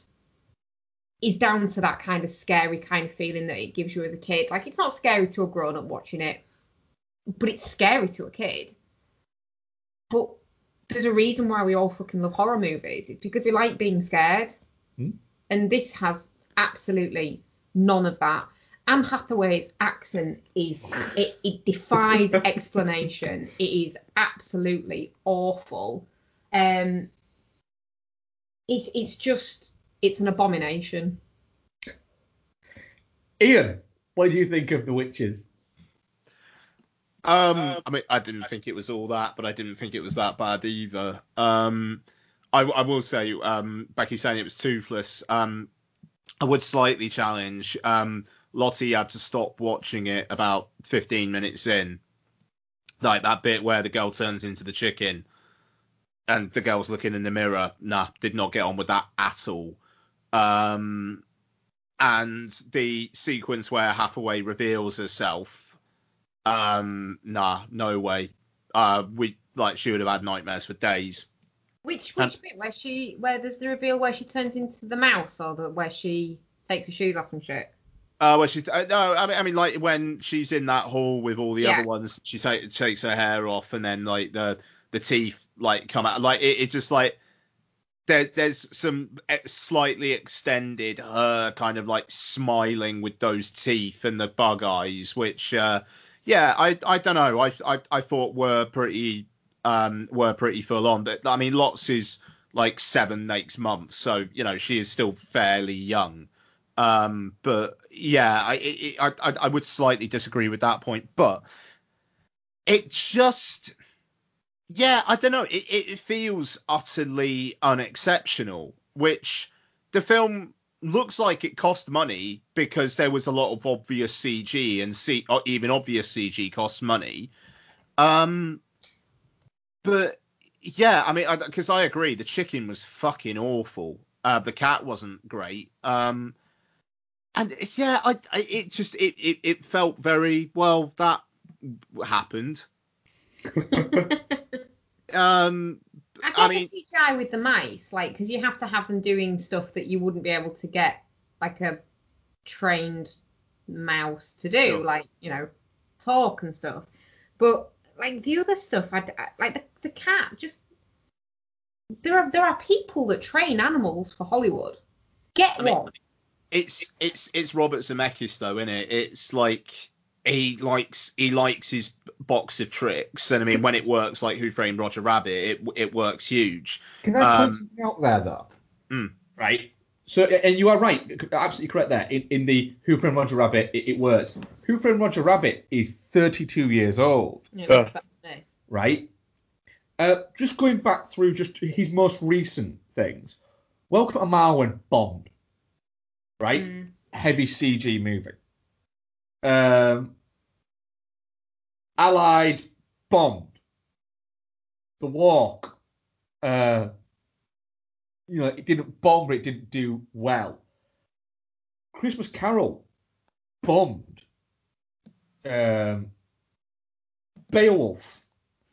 is down to that kind of scary kind of feeling that it gives you as a kid. Like it's not scary to a grown up watching it, but it's scary to a kid. But there's a reason why we all fucking love horror movies. It's because we like being scared. Hmm. And this has absolutely none of that. Anne Hathaway's accent is it, it defies explanation. It is absolutely awful. Um it's it's just it's an abomination. Ian, what do you think of The Witches? Um, I mean, I didn't think it was all that, but I didn't think it was that bad either. Um, I, I will say, um, Becky saying it was toothless. Um, I would slightly challenge. Lottie had to stop watching it about 15 minutes in, like that bit where the girl turns into the chicken, and the girl's looking in the mirror. Nah, did not get on with that at all. Um, and the sequence where Hathaway reveals herself um, nah, no way. Uh, we like she would have had nightmares for days. Which which And- bit where she where there's the reveal where she turns into the mouse or the where she takes her shoes off and shit. Uh, well, she's uh, no, I mean, I mean, like when she's in that hall with all the Yeah. other ones, she ta- takes her hair off, and then like the the teeth like come out, like it, it just like there, there's some eh, slightly extended her kind of like smiling with those teeth and the bug eyes, which uh, yeah, I I don't know, I, I I thought were pretty um were pretty full on, but I mean lots is like seven next month, so you know she is still fairly young. Um, but yeah, I, it, I I would slightly disagree with that point, but it just yeah, I don't know. It, it feels utterly unexceptional, which the film looks like it cost money because there was a lot of obvious CG and C, even obvious CG costs money. Um, but yeah, I mean, because I, I, agree, the chicken was fucking awful. Uh, the cat wasn't great. Um, and yeah, I, I it just it, it it felt very well that happened. um, I get I mean, the CGI with the mice, like, because you have to have them doing stuff that you wouldn't be able to get like a trained mouse to do, Sure. like you know, talk and stuff. But like the other stuff, I, I- like the, the cat, just there are there are people that train animals for Hollywood. Get I mean, one. It's it's it's Robert Zemeckis though, isn't it? It's like he likes he likes his box of tricks, and I mean when it works, like Who Framed Roger Rabbit, it it works huge. Can I point Um, something out there though? Mm. Right. So, and you are right, absolutely correct there. In, in the Who Framed Roger Rabbit, it, it works. Who Framed Roger Rabbit is 32 years old, Yeah, Uh. much better than this. right? Uh, just going back through just his most recent things. Welcome to Marwen bombed, right? Mm. Heavy CG movie. Um, Allied bombed. The Walk. Uh, you know, it didn't bomb, but it didn't do well. Christmas Carol bombed. Um, Beowulf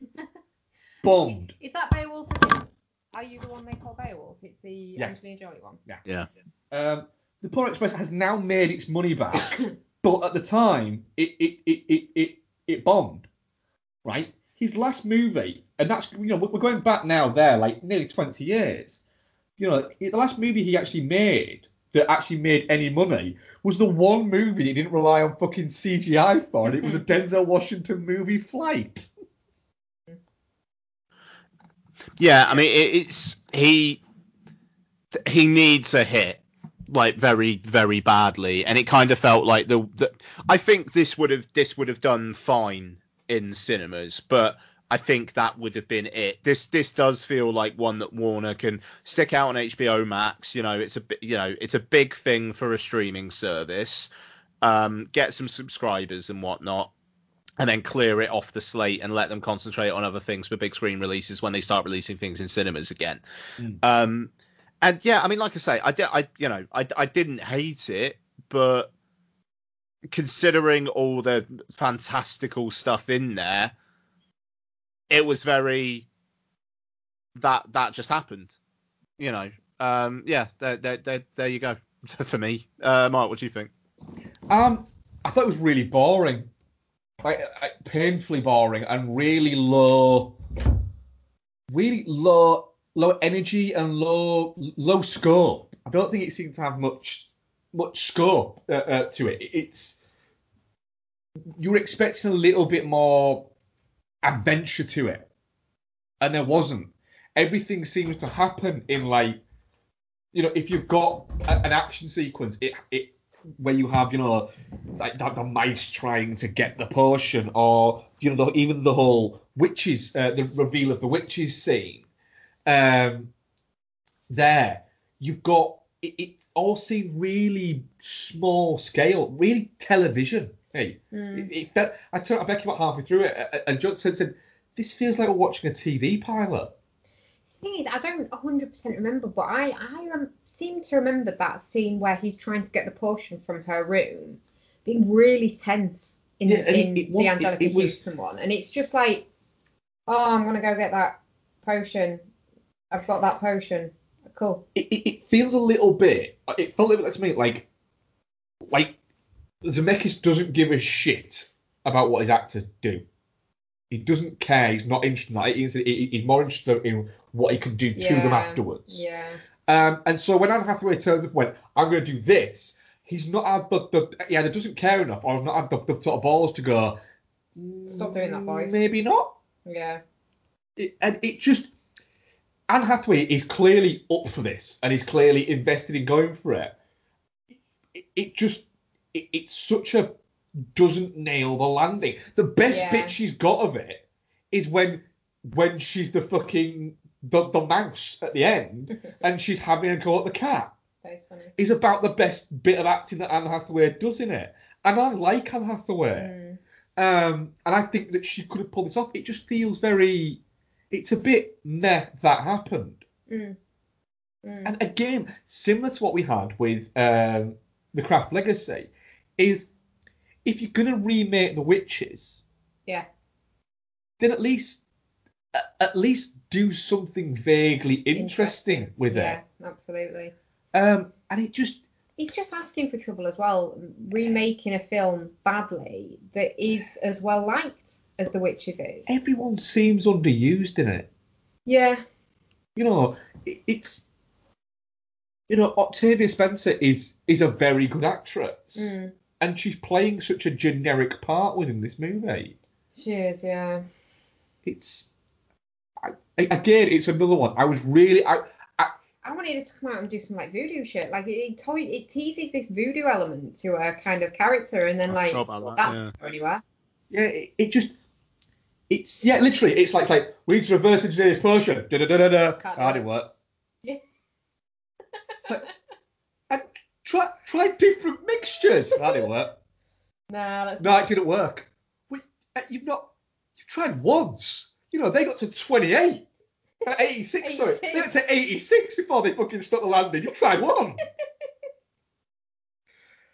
bombed. Is that Beowulf? Are you the one they call Beowulf? It's the Yeah. Angelina Jolie one. Yeah. Yeah. Um, the Polar Express has now made its money back, but at the time it it, it, it, it it bombed, right? His last movie, and that's you know we're going back now there like nearly 20 years. You know, the last movie he actually made that actually made any money was the one movie he didn't rely on fucking CGI for, and it was a Denzel Washington movie, Flight. Yeah, I mean it, it's he he needs a hit like very very badly, and it kind of felt like the, the I think this would have this would have done fine in cinemas, but I think that would have been it. This this does feel like one that Warner can stick out on HBO Max. You know, it's a you know it's a big thing for a streaming service. Um, get some subscribers and whatnot, and then clear it off the slate and let them concentrate on other things for big screen releases when they start releasing things in cinemas again. Um, and yeah, I mean, like I say, I did, I you know, I, I didn't hate it, but considering all the fantastical stuff in there, it was very that that just happened, you know. Um, yeah, there, there, there, there you go for me. Uh, Mark, what do you think? Um, I thought it was really boring, like, like painfully boring, and really low, really low, low energy and low, low scope. I don't think it seems to have much, much scope uh, uh, to it. It's you're expecting a little bit more adventure to it, and there wasn't. Everything seems to happen in like, you know, if you've got a, an action sequence, it it where you have, you know, like the, the mice trying to get the potion, or you know, the, even the whole witches, uh, the reveal of the witches scene. Um, there, you've got it, it all seemed really small scale, really television. Hey, it, it felt. I turned to Becky about halfway through it, and Judson said, "This feels like we're watching a TV pilot." The thing is, I don't 100% remember, but I I um, seem to remember that scene where he's trying to get the potion from her room being really tense in, Yeah, in it was- the Anjelica it was- Huston one, and it's just like, oh, I'm gonna go get that potion. I've got that potion. Cool. it, it, it feels a little bit. It felt a little bit to me like like Zemeckis doesn't give a shit about what his actors do. He doesn't care. He's not interested in that. He's, he's more interested in what he can do to them afterwards. Yeah. Um, and so when Anne Hathaway turns up and went, I'm going to do this, he's not had the, the he either doesn't care enough or has not had the, the sort of balls to go, Stop doing that voice. maybe not. Yeah. It, and it just, Anne Hathaway is clearly up for this and is clearly invested in going for it. It, it just, it, it's such a, doesn't nail the landing. The best Yeah. bit she's got of it is when, when she's the fucking, the, the mouse at the end and she's having a go at the cat That is funny. is about the best bit of acting that Anne Hathaway does in it. And I like Anne Hathaway. Mm. Um, and I think that she could have pulled this off. It just feels very. It's a bit meh that happened. Mm. Mm. And again, similar to what we had with um, the Craft Legacy, is if you're going to remake The Witches, Yeah. then at least at- least do something vaguely interesting, with yeah, it. absolutely. Um, and it just He's just asking for trouble as well, remaking a film badly that is as well liked as The Witches is. everyone seems underused in it. Yeah. you know, it, it's you know, Octavia Spencer is is a very good actress, Mm. and she's playing such a generic part within this movie. She is, yeah. It's I, I- again, it's another one. I was really I, I I wanted her to come out and do some like voodoo shit. Like it, it, toy, it teases this voodoo element to her kind of character, and then I like forgot about that that, doesn't anywhere. yeah, it, it just it's yeah, literally, it's like it's like we need to reverse engineer this potion. Da da da da da. Do Ah, it. didn't work. Yeah. Like, try try different mixtures. That didn't work. Nah, that's No, it didn't work. Uh, you've not. You've tried once. You know, they got to 28. Uh, 86, sorry. They got to 86 before they fucking stopped the landing. You've tried one.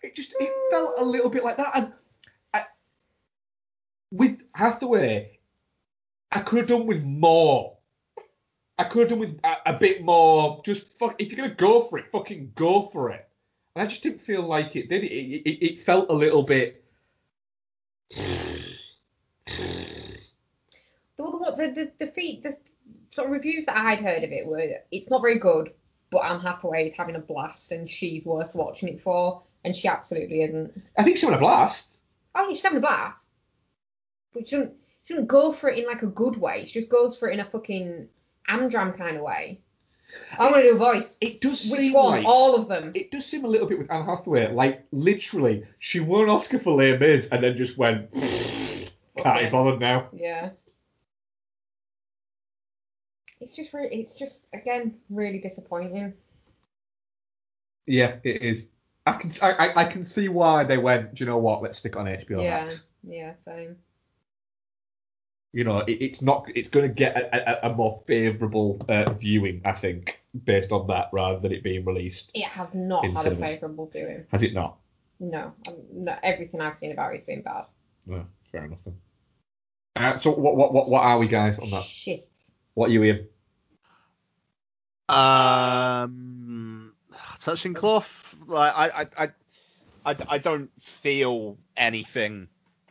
it just it felt a little bit like that. And I, with Hathaway, I could have done with more. I could have done with a, a bit more. Just fuck. If you're gonna go for it, fucking go for it. And I just didn't feel like it did. It, it, it, it felt a little bit. the, the, the, the, the, feet, the sort of reviews that I'd heard of it were it's not very good, but Anne Hathaway is having a blast and she's worth watching it for, and she absolutely isn't. I think she's having a blast. Oh, she's having a blast, but she doesn't, doesn't go for it in like a good way. She just goes for it in a fucking Amdram kind of way. I'm gonna do a voice. It does Which seem one? like All of them. it does seem a little bit with Anne Hathaway, like literally she won an Oscar for Les Mis and then just went can't be bothered now. Yeah. It's just really, it's just again really disappointing. Yeah, it is. I can I, I- I can see why they went. Do you know what? Let's stick it on HBO yeah, Max. yeah, same. You know, it, it's not. It's going to get a, a, a more favourable uh, viewing, I think, based on that, rather than it being released. It has not In had cinemas. a favourable viewing. Has it not? No, um, no, everything I've seen about it's been bad. No, fair enough. Uh, so what what what what are we guys on that? Shit. What are you in? Um, touching cloth. Like I, I, I, I, I don't feel anything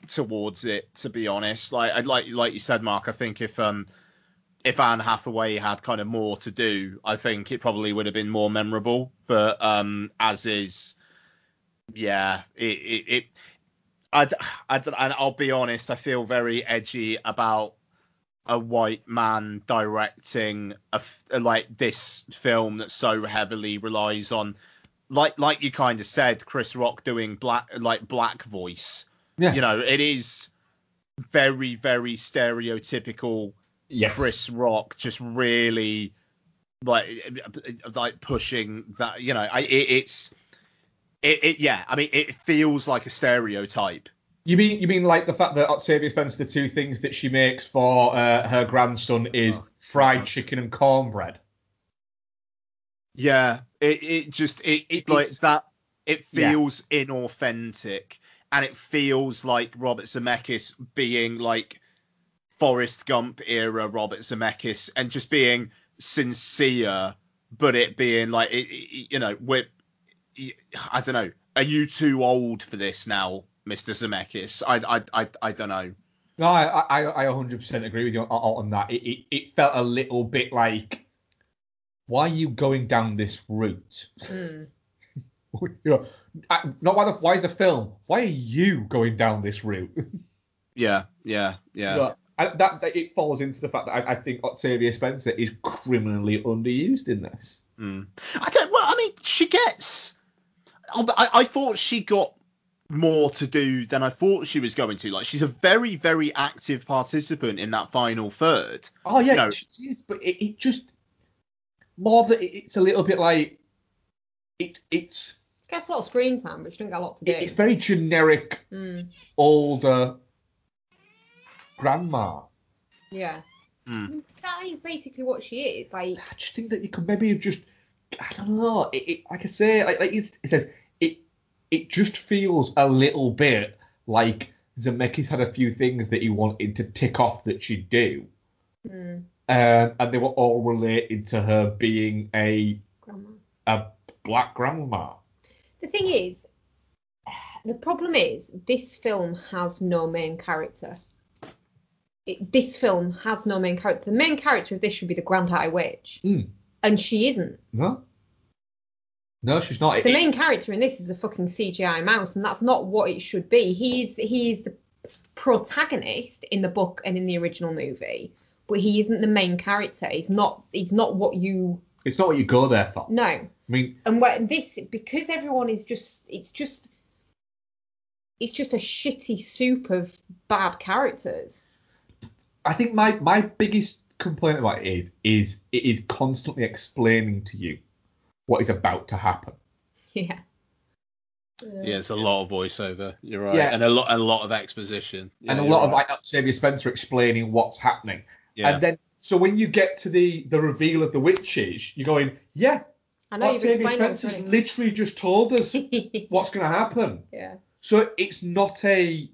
towards it, to be honest. Like I'd like, like you said, Mark. I think if um, if Anne Hathaway had kind of more to do, I think it probably would have been more memorable. But um, as is, yeah, it, it, it I, I, and I'll be honest, I feel very edgy about a white man directing a like this film that so heavily relies on like like you kind of said Chris Rock doing black like black voice Yeah. you know it is very very stereotypical Yes. Chris Rock just really like like pushing that you know I it, it's it, it yeah I mean it feels like a stereotype You mean you mean like the fact that Octavia Spencer, the two things that she makes for uh, her grandson is Oh, fried gosh. chicken and cornbread? Yeah, it it just it, It- like that. It Yeah. feels inauthentic, and it feels like Robert Zemeckis being like Forrest Gump era Robert Zemeckis, and just being sincere, but it being like it, it- you know we're I don't know. Are you too old for this now, Mr. Zemeckis? I I I, I don't know. No, I, I, I 100% agree with you on, on that. It, it, it felt a little bit like, why are you going down this route? Mm. you know, not why the, why is the film? Why are you going down this route? Yeah, yeah, yeah. You know, I, that, that it falls into the fact that I, I think Octavia Spencer is criminally underused in this. Mm. I don't. Well, I mean, she gets. I, I thought she got more to do than I thought she was going to. Like, she's a very, very active participant in that final third. Oh yeah, No. it is, but it, it just more that it- it's a little bit like it it's Gets a lot of screen time, but she don't get a lot to do. it's very generic Mm, older grandma. yeah. Mm. That is basically what she is. Like, I just think that you could maybe have just I don't know. It, it, like I say, like, like it's, it says it it just feels a little bit like Zemeckis had a few things that he wanted to tick off that she'd do, mm, um, and they were all related to her being a grandma. a black grandma. The thing is, the problem is this film has no main character. It, this film has no main character. The main character of this should be the Grand High Witch, Mm. and she isn't. No, no, she's not. The It- main character in this is a fucking CGI mouse, and that's not what it should be. He's he's the protagonist in the book and in the original movie, but he isn't the main character. He's not. He's not what you it's not what you go there for. No. I mean, And what this because everyone is just it's just it's just a shitty soup of bad characters. I think my my biggest complaint about it is is it is constantly explaining to you what is about to happen. Yeah. Yeah, it's a lot of voiceover. You're right, Yeah. and a lot, a lot of exposition. Yeah, and a you're lot of right. like Octavia Spencer explaining what's happening. Yeah. And then so when you get to the the reveal of the witches, you're going, yeah, I know you've Octavia explained all this Spencer's literally just told us what's going to happen. yeah. So it's not a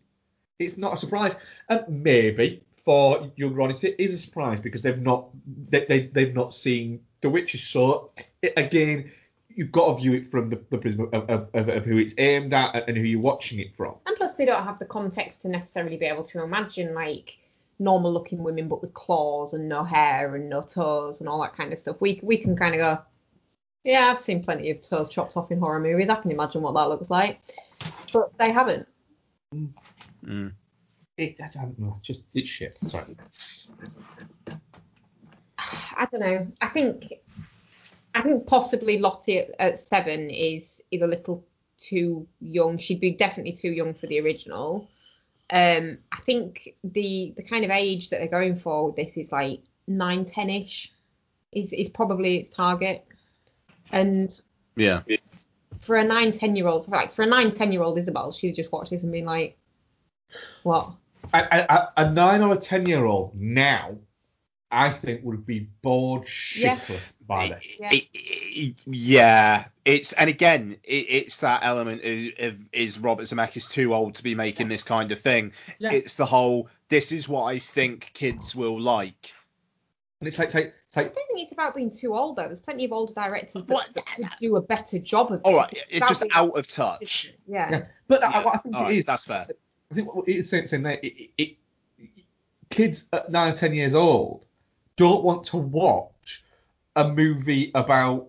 it's not a surprise. And maybe for younger audience it is a surprise because they've not they, they they've not seen the witches. So it, again, you've got to view it from the, the prism of, of, of, of who it's aimed at and who you're watching it from. And plus, they don't have the context to necessarily be able to imagine like normal looking women, but with claws and no hair and no toes and all that kind of stuff. We we can kind of go, yeah, I've seen plenty of toes chopped off in horror movies. I can imagine what that looks like, but they haven't. Mm. It, I don't know, just it's shit. Sorry. I don't know. I think I think possibly Lottie at, at seven is is a little too young. She'd be definitely too young for the original. Um, I think the the kind of age that they're going for with this is like nine, ten ish. Is is probably its target. And Yeah. for a nine, ten year old, like for a nine, ten year old Isabel, she'd just watch this and be like, what? A, a, a nine or a ten year old now, I think would be bored Yeah. shitless by this. Yeah. It- it- yeah, it's and again, it, it's that element of, of is Robert Zemeckis too old to be making this kind of thing? Yeah. It's the whole this is what I think kids will like. And it's like, it's like, it's I don't think it's about being too old though. There's plenty of older directors that, What? that could do a better job of All this. It's it's just out of touch. Yeah. yeah. But I, what I think all it right, is, that's fair. I think what it's saying, saying there, it, it, it, kids at nine or ten years old don't want to watch a movie about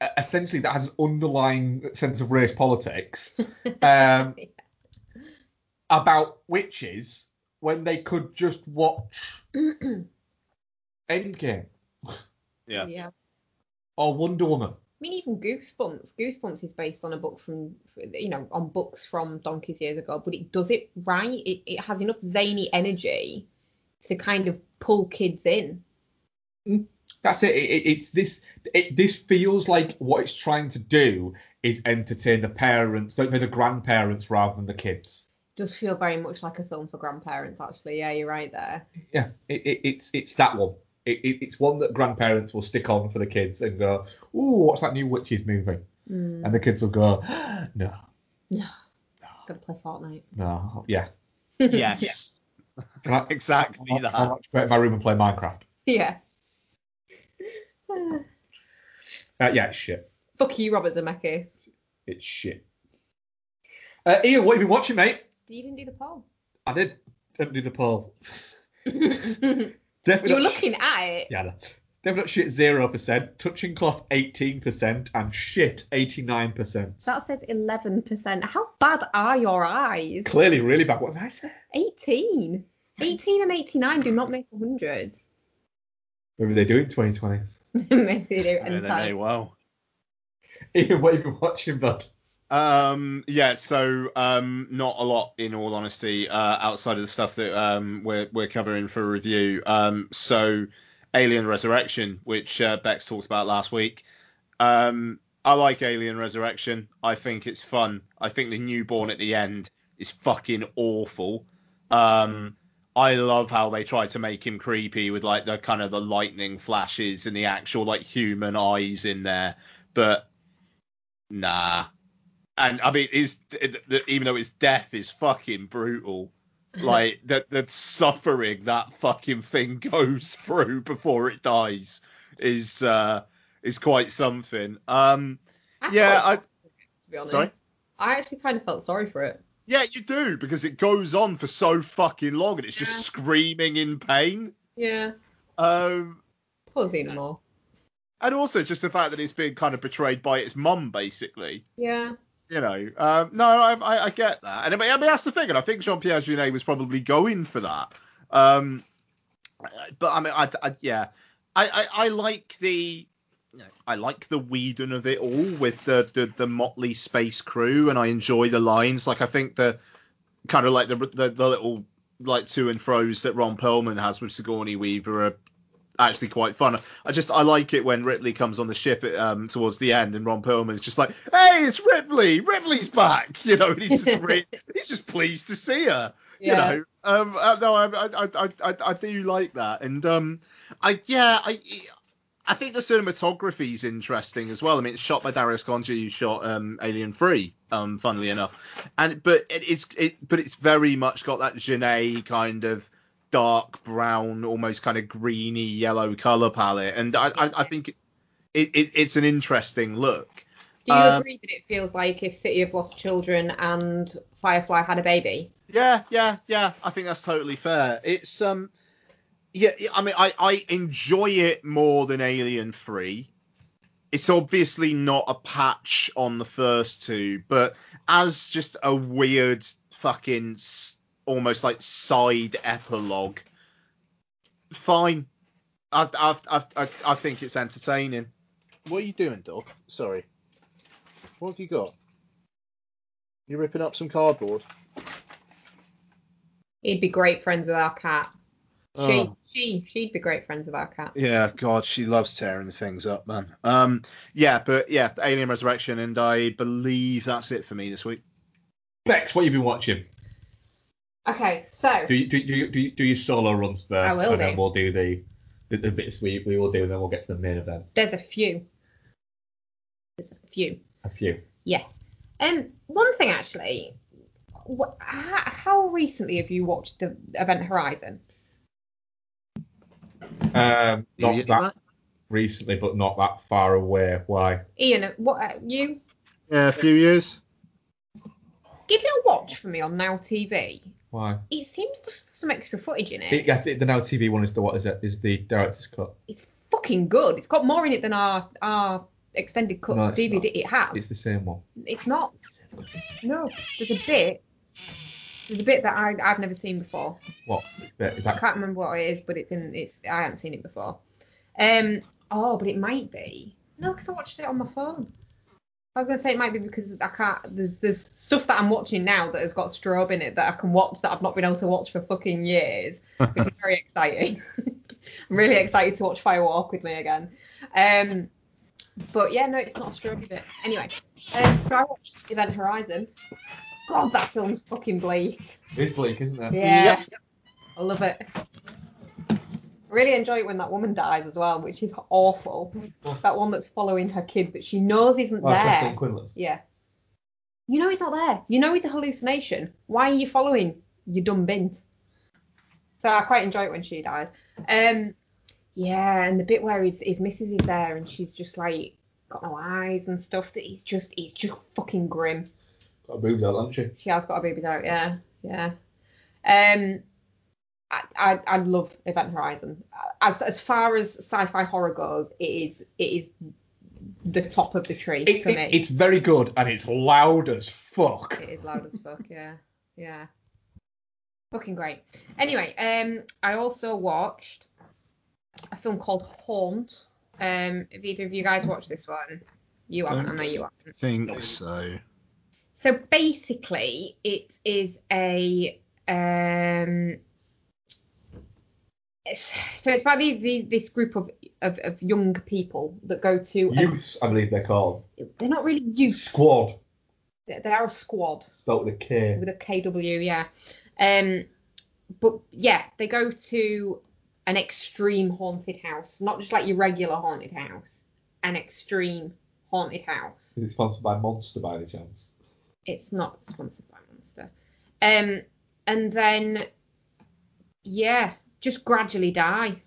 uh, essentially that has an underlying sense of race politics um, about witches when they could just watch Endgame Yeah. yeah. or Wonder Woman. I mean, even Goosebumps. Goosebumps is based on a book from, you know, on books from donkeys years ago, but it does it right. It, it has enough zany energy to kind of pull kids in. That's it. it, it it's this. It, this feels like what it's trying to do is entertain the parents, the, the grandparents, rather than the kids. does feel very much like a film for grandparents, actually. Yeah, you're right there. Yeah, it, it, it's it's that one. It, it, it's one that grandparents will stick on for the kids and go, "Ooh, what's that new witches movie?" Mm. And the kids will go, "No, Gotta play Fortnite. no, yeah." Yes. Can I, Exactly I'll, that. I'll not go in my room and play Minecraft. Yeah. Uh, yeah, it's shit. Fuck you, Robert Zemeckis. It's shit. Uh, Ian, what have you been watching, mate? You didn't do the poll. I did. Didn't do the poll. you Definitely were not looking at it. Yeah, no. Definitely not shit zero percent. Touching cloth eighteen percent and shit eighty nine percent. That says 11%. How bad are your eyes? Clearly really bad. What did I say? 18. 18 and 89 do not make 100. Maybe they do in 2020. Maybe they do. I don't know. anytime. Wow. Ian, what have you been watching, bud? Um, yeah, so um, not a lot in all honesty, uh, outside of the stuff that um, we're we're covering for review. Um, so Alien Resurrection, which uh, Bex talked about last week. Um, I like Alien Resurrection. I think it's fun. I think the newborn at the end is fucking awful. Um, I love how they try to make him creepy with like the kind of the lightning flashes and the actual like human eyes in there, but nah. And I mean, is even though his death is fucking brutal, like that the suffering that fucking thing goes through before it dies is uh is quite something. Um, I yeah, I sorry to be honest. sorry. I actually kind of felt sorry for it. Yeah, you do because it goes on for so fucking long and it's just screaming in pain. Yeah. Um, Poor Xenomorph. and also just the fact that it's being kind of betrayed by its mum, basically. Yeah. You know, um, no, I, I, I get that, and I mean, that's the thing, and I think Jean Pierre Jeunet was probably going for that. Um, but I mean, I, I yeah, I, I, I like the, I like the Whedon of it all with the, the the motley space crew, and I enjoy the lines. Like I think the kind of like the the, the little like to and fro's that Ron Perlman has with Sigourney Weaver are actually quite fun. I just I like it when Ripley comes on the ship um, towards the end and Ron Perlman's just like, "Hey, it's Ripley! Ripley's back!" You know, he's just re- he's just pleased to see her. Yeah. You know, um, uh, no, I, I, I, I, I do like that, and um, I yeah, I. I think the cinematography is interesting as well. I mean, it's shot by Darius Khondji, who shot um, Alien Three, um, funnily enough, and but it's it, but it's very much got that Jeunet kind of dark brown, almost kind of greeny yellow color palette, and I, I, I think it, it, it's an interesting look. Do you Um, agree that it feels like if City of Lost Children and Firefly had a baby? Yeah, yeah, yeah. I think that's totally fair. It's um, yeah. I mean, I I enjoy it more than Alien Three. It's obviously not a patch on the first two, but as just a weird fucking almost like side epilogue, fine. I I I I, I think it's entertaining. What are you doing, dog? Sorry. What have you got? You're ripping up some cardboard. He'd be great friends with our cat. Oh. She, she, she'd be great friends with our cat. Yeah, God, she loves tearing things up, man. Um, yeah, but yeah, Alien Resurrection, and I believe that's it for me this week. Bex, what have you been watching? Okay, so Do you do you, do, you, do your solo runs first, I will and then we'll do the the, the bits we, we will do, and then we'll get to the main event. there's a few. There's a few. A few. Yes. Um, one thing actually. Wh- how, how recently have you watched the Event Horizon? Um, not get that that? recently, but not that far away. Why? Ian, what uh, you Yeah, a few years. give it a watch for me on Now TV? Why? It seems to have some extra footage in it. It, I think the Now TV one is the what is it? Is the director's cut? It's fucking good. It's got more in it than our our extended cut No, DVD not. it has. It's the same one. It's not. No, there's a bit. There's a bit that I I've never seen before. What? Is I that, I can't remember what it is, but it's in. It's I haven't seen it before. Um. Oh, but it might be. No, because I watched it on my phone. I was gonna say it might be because I can't. There's there's stuff that I'm watching now that has got strobe in it that I can watch that I've not been able to watch for fucking years, which is very exciting. I'm really excited to watch Fire Walk with me again. Um. But yeah, no, it's not a strobe bit. Anyway, um, so I watched Event Horizon. God, that film's fucking bleak. it's bleak, isn't it? Yeah. I love it. Really enjoy it when that woman dies as well, which is awful. That one that's following her kid that she knows isn't Oh, there. Quinlan. Yeah. You know he's not there. You know it's a hallucination. Why are you following? You dumb bint. So I quite enjoy it when she dies. Um, yeah, and the bit where his, his missus is there and she's just like got no eyes and stuff. That he's just he's just fucking grim. Got boobs out, hasn't she? She has got her boobies out, yeah, yeah. Um, I, I, I love Event Horizon. As as far as sci-fi horror goes, it is it is the top of the tree It, for it- me. it's very good and it's loud as fuck. It is loud as fuck, yeah. Yeah. Fucking great. Anyway, um I also watched a film called Haunt. Um have either of you guys watched this one? You haven't, I know you haven't. think so. So basically it is a um it's, so it's about these, these this group of, of, of young people that go to Youths, I believe they're called. they're not really youth Squad, they they are a squad spelt with a K. with a KW, yeah. Um, but yeah, they go to an extreme haunted house, not just like your regular haunted house, an extreme haunted house. Is it sponsored by Monster by any chance? It's not sponsored by Monster. Um, and then yeah, just gradually die.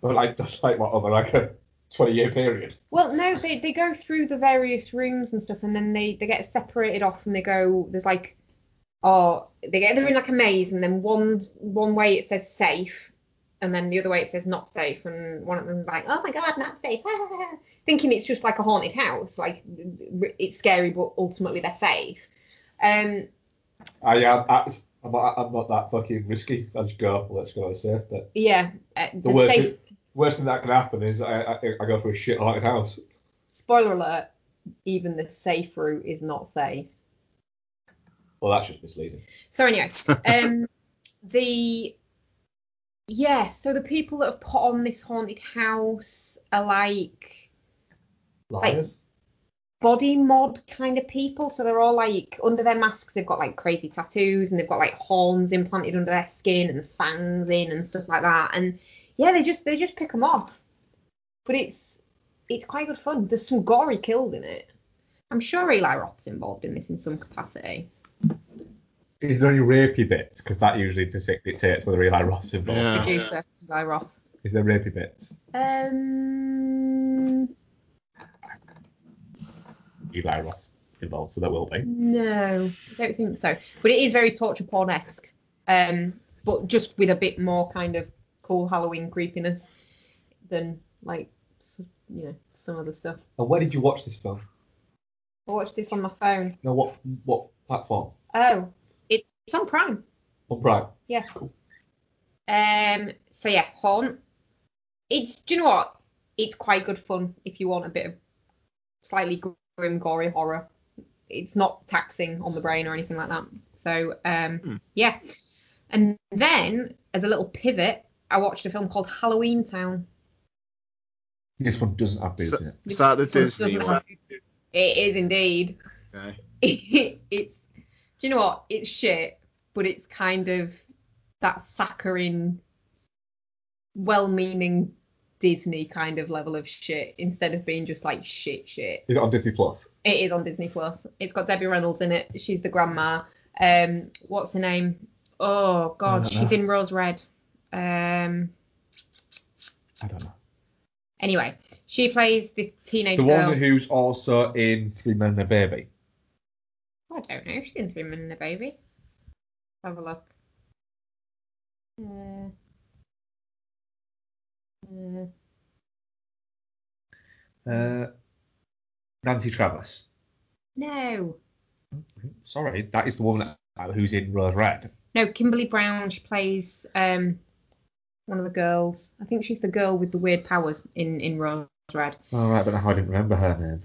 But like that's like what over like a twenty year period. Well, no, they, they go through the various rooms and stuff, and then they, they get separated off, and they go. There's like, oh, they get they're in like a maze, and then one one way it says safe, and then the other way it says not safe, and one of them's like, oh my god, not safe, thinking it's just like a haunted house, like it's scary, but ultimately they're safe. Um, I am. I, I'm not, I'm not that fucking risky. I just go. Let's go safe. But yeah, uh, the the worst, safe. thing, worst thing that can happen is I, I, I go for a shit haunted house. Spoiler alert: even the safe route is not safe. Well, that's just misleading. So anyway, um, the yeah, so the people that have put on this haunted house are like Liars. Body mod kind of people. So they're all like under their masks, they've got like crazy tattoos and they've got like horns implanted under their skin and fangs in and stuff like that. And yeah, they just they just pick them off. But it's it's quite good fun. There's some gory kills in it. I'm sure Eli Roth's involved in this in some capacity. Is there any rapey bits? Because that usually dis- dictates whether Eli Roth's involved. Yeah. Producer Eli Roth. Is there rapey bits? Um, Eli Roth's involved, so there will be. no, I don't think so. But it is very torture porn esque. Um, but just with a bit more kind of cool Halloween creepiness than like you know some other stuff. And where did you watch this film? I watched this on my phone. No, what what platform? Oh, it's on Prime. On Prime. Yeah. Cool. Um. So yeah, Haunt. It's. Do you know what? It's quite good fun if you want a bit of slightly grim, gory horror. It's not taxing on the brain or anything like that. So um. Hmm. Yeah. And then as a little pivot, I watched a film called Halloween Town. This one doesn't have boobs So- in it. Is that the one Disney doesn't one? It is indeed. Okay. it's do you know what it's shit but it's kind of that saccharine well-meaning disney kind of level of shit instead of being just like shit shit Is it on Disney Plus? it is on disney plus it's got debbie reynolds in it she's the grandma um what's her name oh god she's know. in rose red um I don't know. anyway she plays this teenage The girl one who's also in Three Men and a Baby. I don't know. She's in Three Men and a Baby. Let's have a look. Uh, uh, Uh, Nancy Travis. no. Sorry, that is the woman who's in Rose Red. No, Kimberly Brown. She plays um one of the girls. I think she's the girl with the weird powers in in Rose Red. Oh, right, I don't know how I didn't remember her name.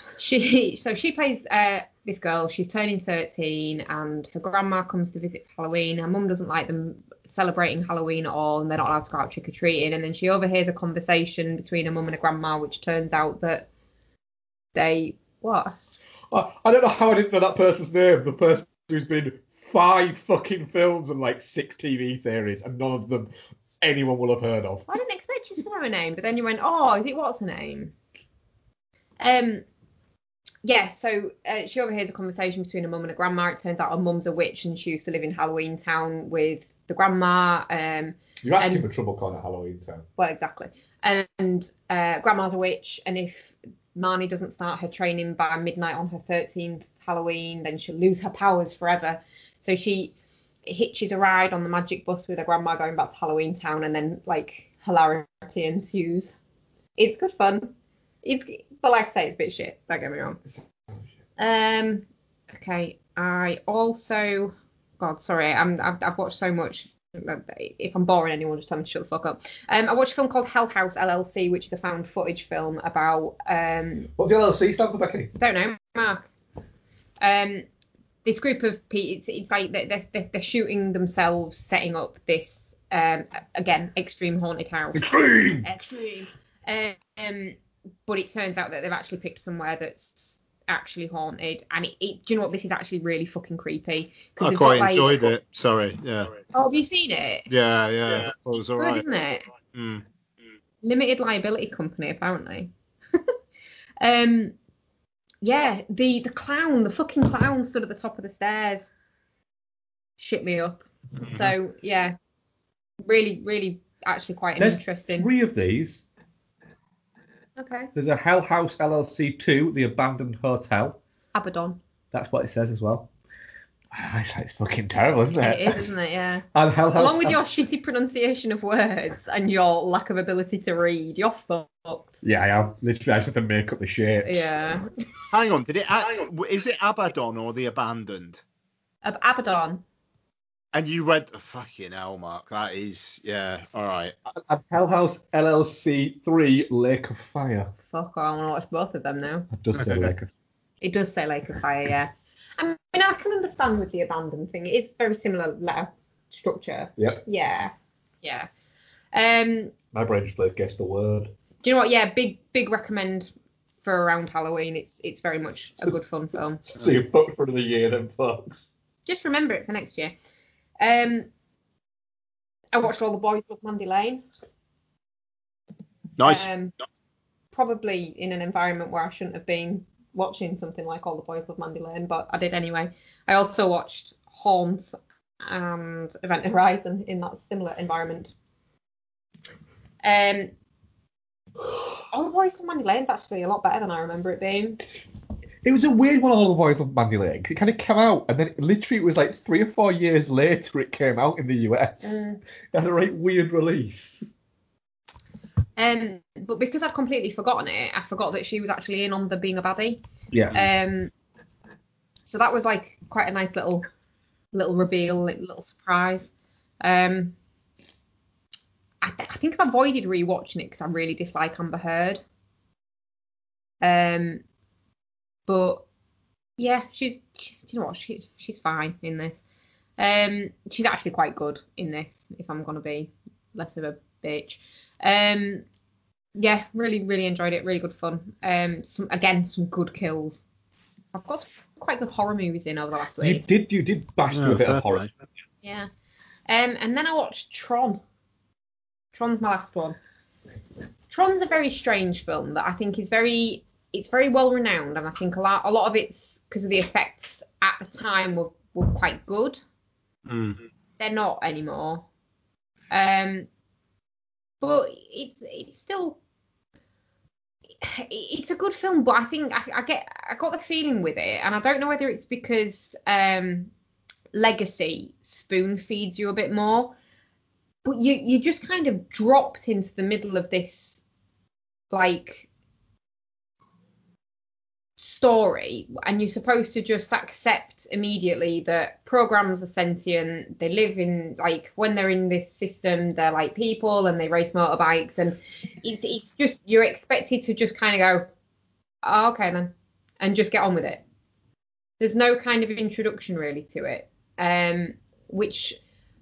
she so she plays uh this girl. She's turning 13, and her grandma comes to visit for Halloween. Her mum doesn't like them celebrating Halloween at all, and they're not allowed to go out trick or treating. And then she overhears a conversation between her mum and her grandma, which turns out that they what? I, I don't know how I didn't know that person's name. The person who's been five fucking films and like six TV series, and none of them anyone will have heard of. I didn't expect you to know her name, but then you went, oh, is it what's her name? Um, yeah. So uh, she overhears a conversation between her mum and her grandma. It turns out her mum's a witch, and she used to live in Halloween Town with the grandma. Um, You're asking for trouble calling it Halloween Town. well, exactly. And uh, grandma's a witch, and if Marnie doesn't start her training by midnight on her 13th Halloween, then she'll lose her powers forever. So she, hitches a ride on the magic bus with her grandma going back to Halloween Town, and then like hilarity ensues. It's good fun. It's but like I say, it's a bit shit. Don't get me wrong. Um. Okay. I also. God, sorry. I'm. I've, I've watched so much. If I'm boring anyone, just tell me to shut the fuck up. Um, I watched a film called Hell House LLC, which is a found footage film about um, What's the LLC stand for, Becky? I don't know, Mark. Um, this group of people, it's, it's like they're, they're, they're shooting themselves, setting up this um, again extreme haunted house. Extreme. Extreme. Um, but it turns out that they've actually picked somewhere that's actually haunted, and it, it do you know what? This is actually really fucking creepy. 'cause I quite got, like- enjoyed it. Sorry. Yeah. Oh, have you seen it? Yeah, yeah. It was Good, alright. isn't it? Mm. limited liability company apparently. um, yeah, the the clown, the fucking clown, stood at the top of the stairs. Shit me up. So yeah, really, really, actually quite There's interesting. three of these. Okay, There's a Hell House LLC 2, The Abandoned Hotel. Abaddon. That's what it says as well. Ah, It's, it's fucking terrible, isn't it? It is, isn't it? Yeah. And Hell House. Along with your shitty pronunciation of words and your lack of ability to read, you're fucked. Yeah, I am. Literally, I just have to make up the shapes. Yeah. Hang on. Did it? a- Is it Abaddon or the Abandoned? Ab- Abaddon. And you went fucking hell, Mark. That is yeah. All right. And Hell House LLC 3, Lake of Fire. Fuck, I want to watch both of them now. It does say Lake of It does say Lake of Fire, yeah. I mean, I can understand with the abandoned thing. It is very similar letter structure. Yep. Yeah, yeah. Um, My brain just plays guess the word. do you know what? Yeah, big, big recommend for around Halloween. It's, it's very much a good fun film. So you fucked for the year then, folks. Just remember it for next year. Um, I watched all the boys love Mandy Lane. Nice. Um, probably in an environment where I shouldn't have been watching something like All the Boys Love Mandy Lane, but I did anyway. I also watched Horns and Event Horizon in that similar environment. Um, All the Boys Love Mandy Lane's actually a lot better than I remember it being. It was a weird one, all the boys love Mandy Lane, 'cause it kind of came out, and then literally it was like three or four years later it came out in the US. Mm. It had a right weird release. Um, but because I'd completely forgotten it, I forgot that she was actually in on the being a baddie. Yeah. Um, so that was like quite a nice little little reveal, li- little surprise. Um, I, th- I think I've avoided rewatching it because I really dislike Amber Heard. Um, but yeah, she's do you know what she, she's fine in this. Um, she's actually quite good in this. If I'm gonna be less of a bitch. Um, yeah, really, really enjoyed it. Really good fun. Um, some again, some good kills. I've got some quite good horror movies in over the last week. You did you did bash through a bit of horror. play. Yeah. Um, and then I watched Tron. Tron's my last one. Tron's a very strange film that I think is very, it's very well renowned, and I think a lot, a lot of it's because of the effects at the time were, were quite good. Mm. They're not anymore. Um, but it, it's still, it's a good film, but I think I, I get, I got the feeling with it, and I don't know whether it's because um, Legacy spoon feeds you a bit more, but you you just kind of dropped into the middle of this like story and you're supposed to just accept immediately that programs are sentient. They live in like when they're in this system they're like people and they race motorbikes and it's it's just you're expected to just kind of go oh, okay then and just get on with it. There's no kind of introduction really to it um which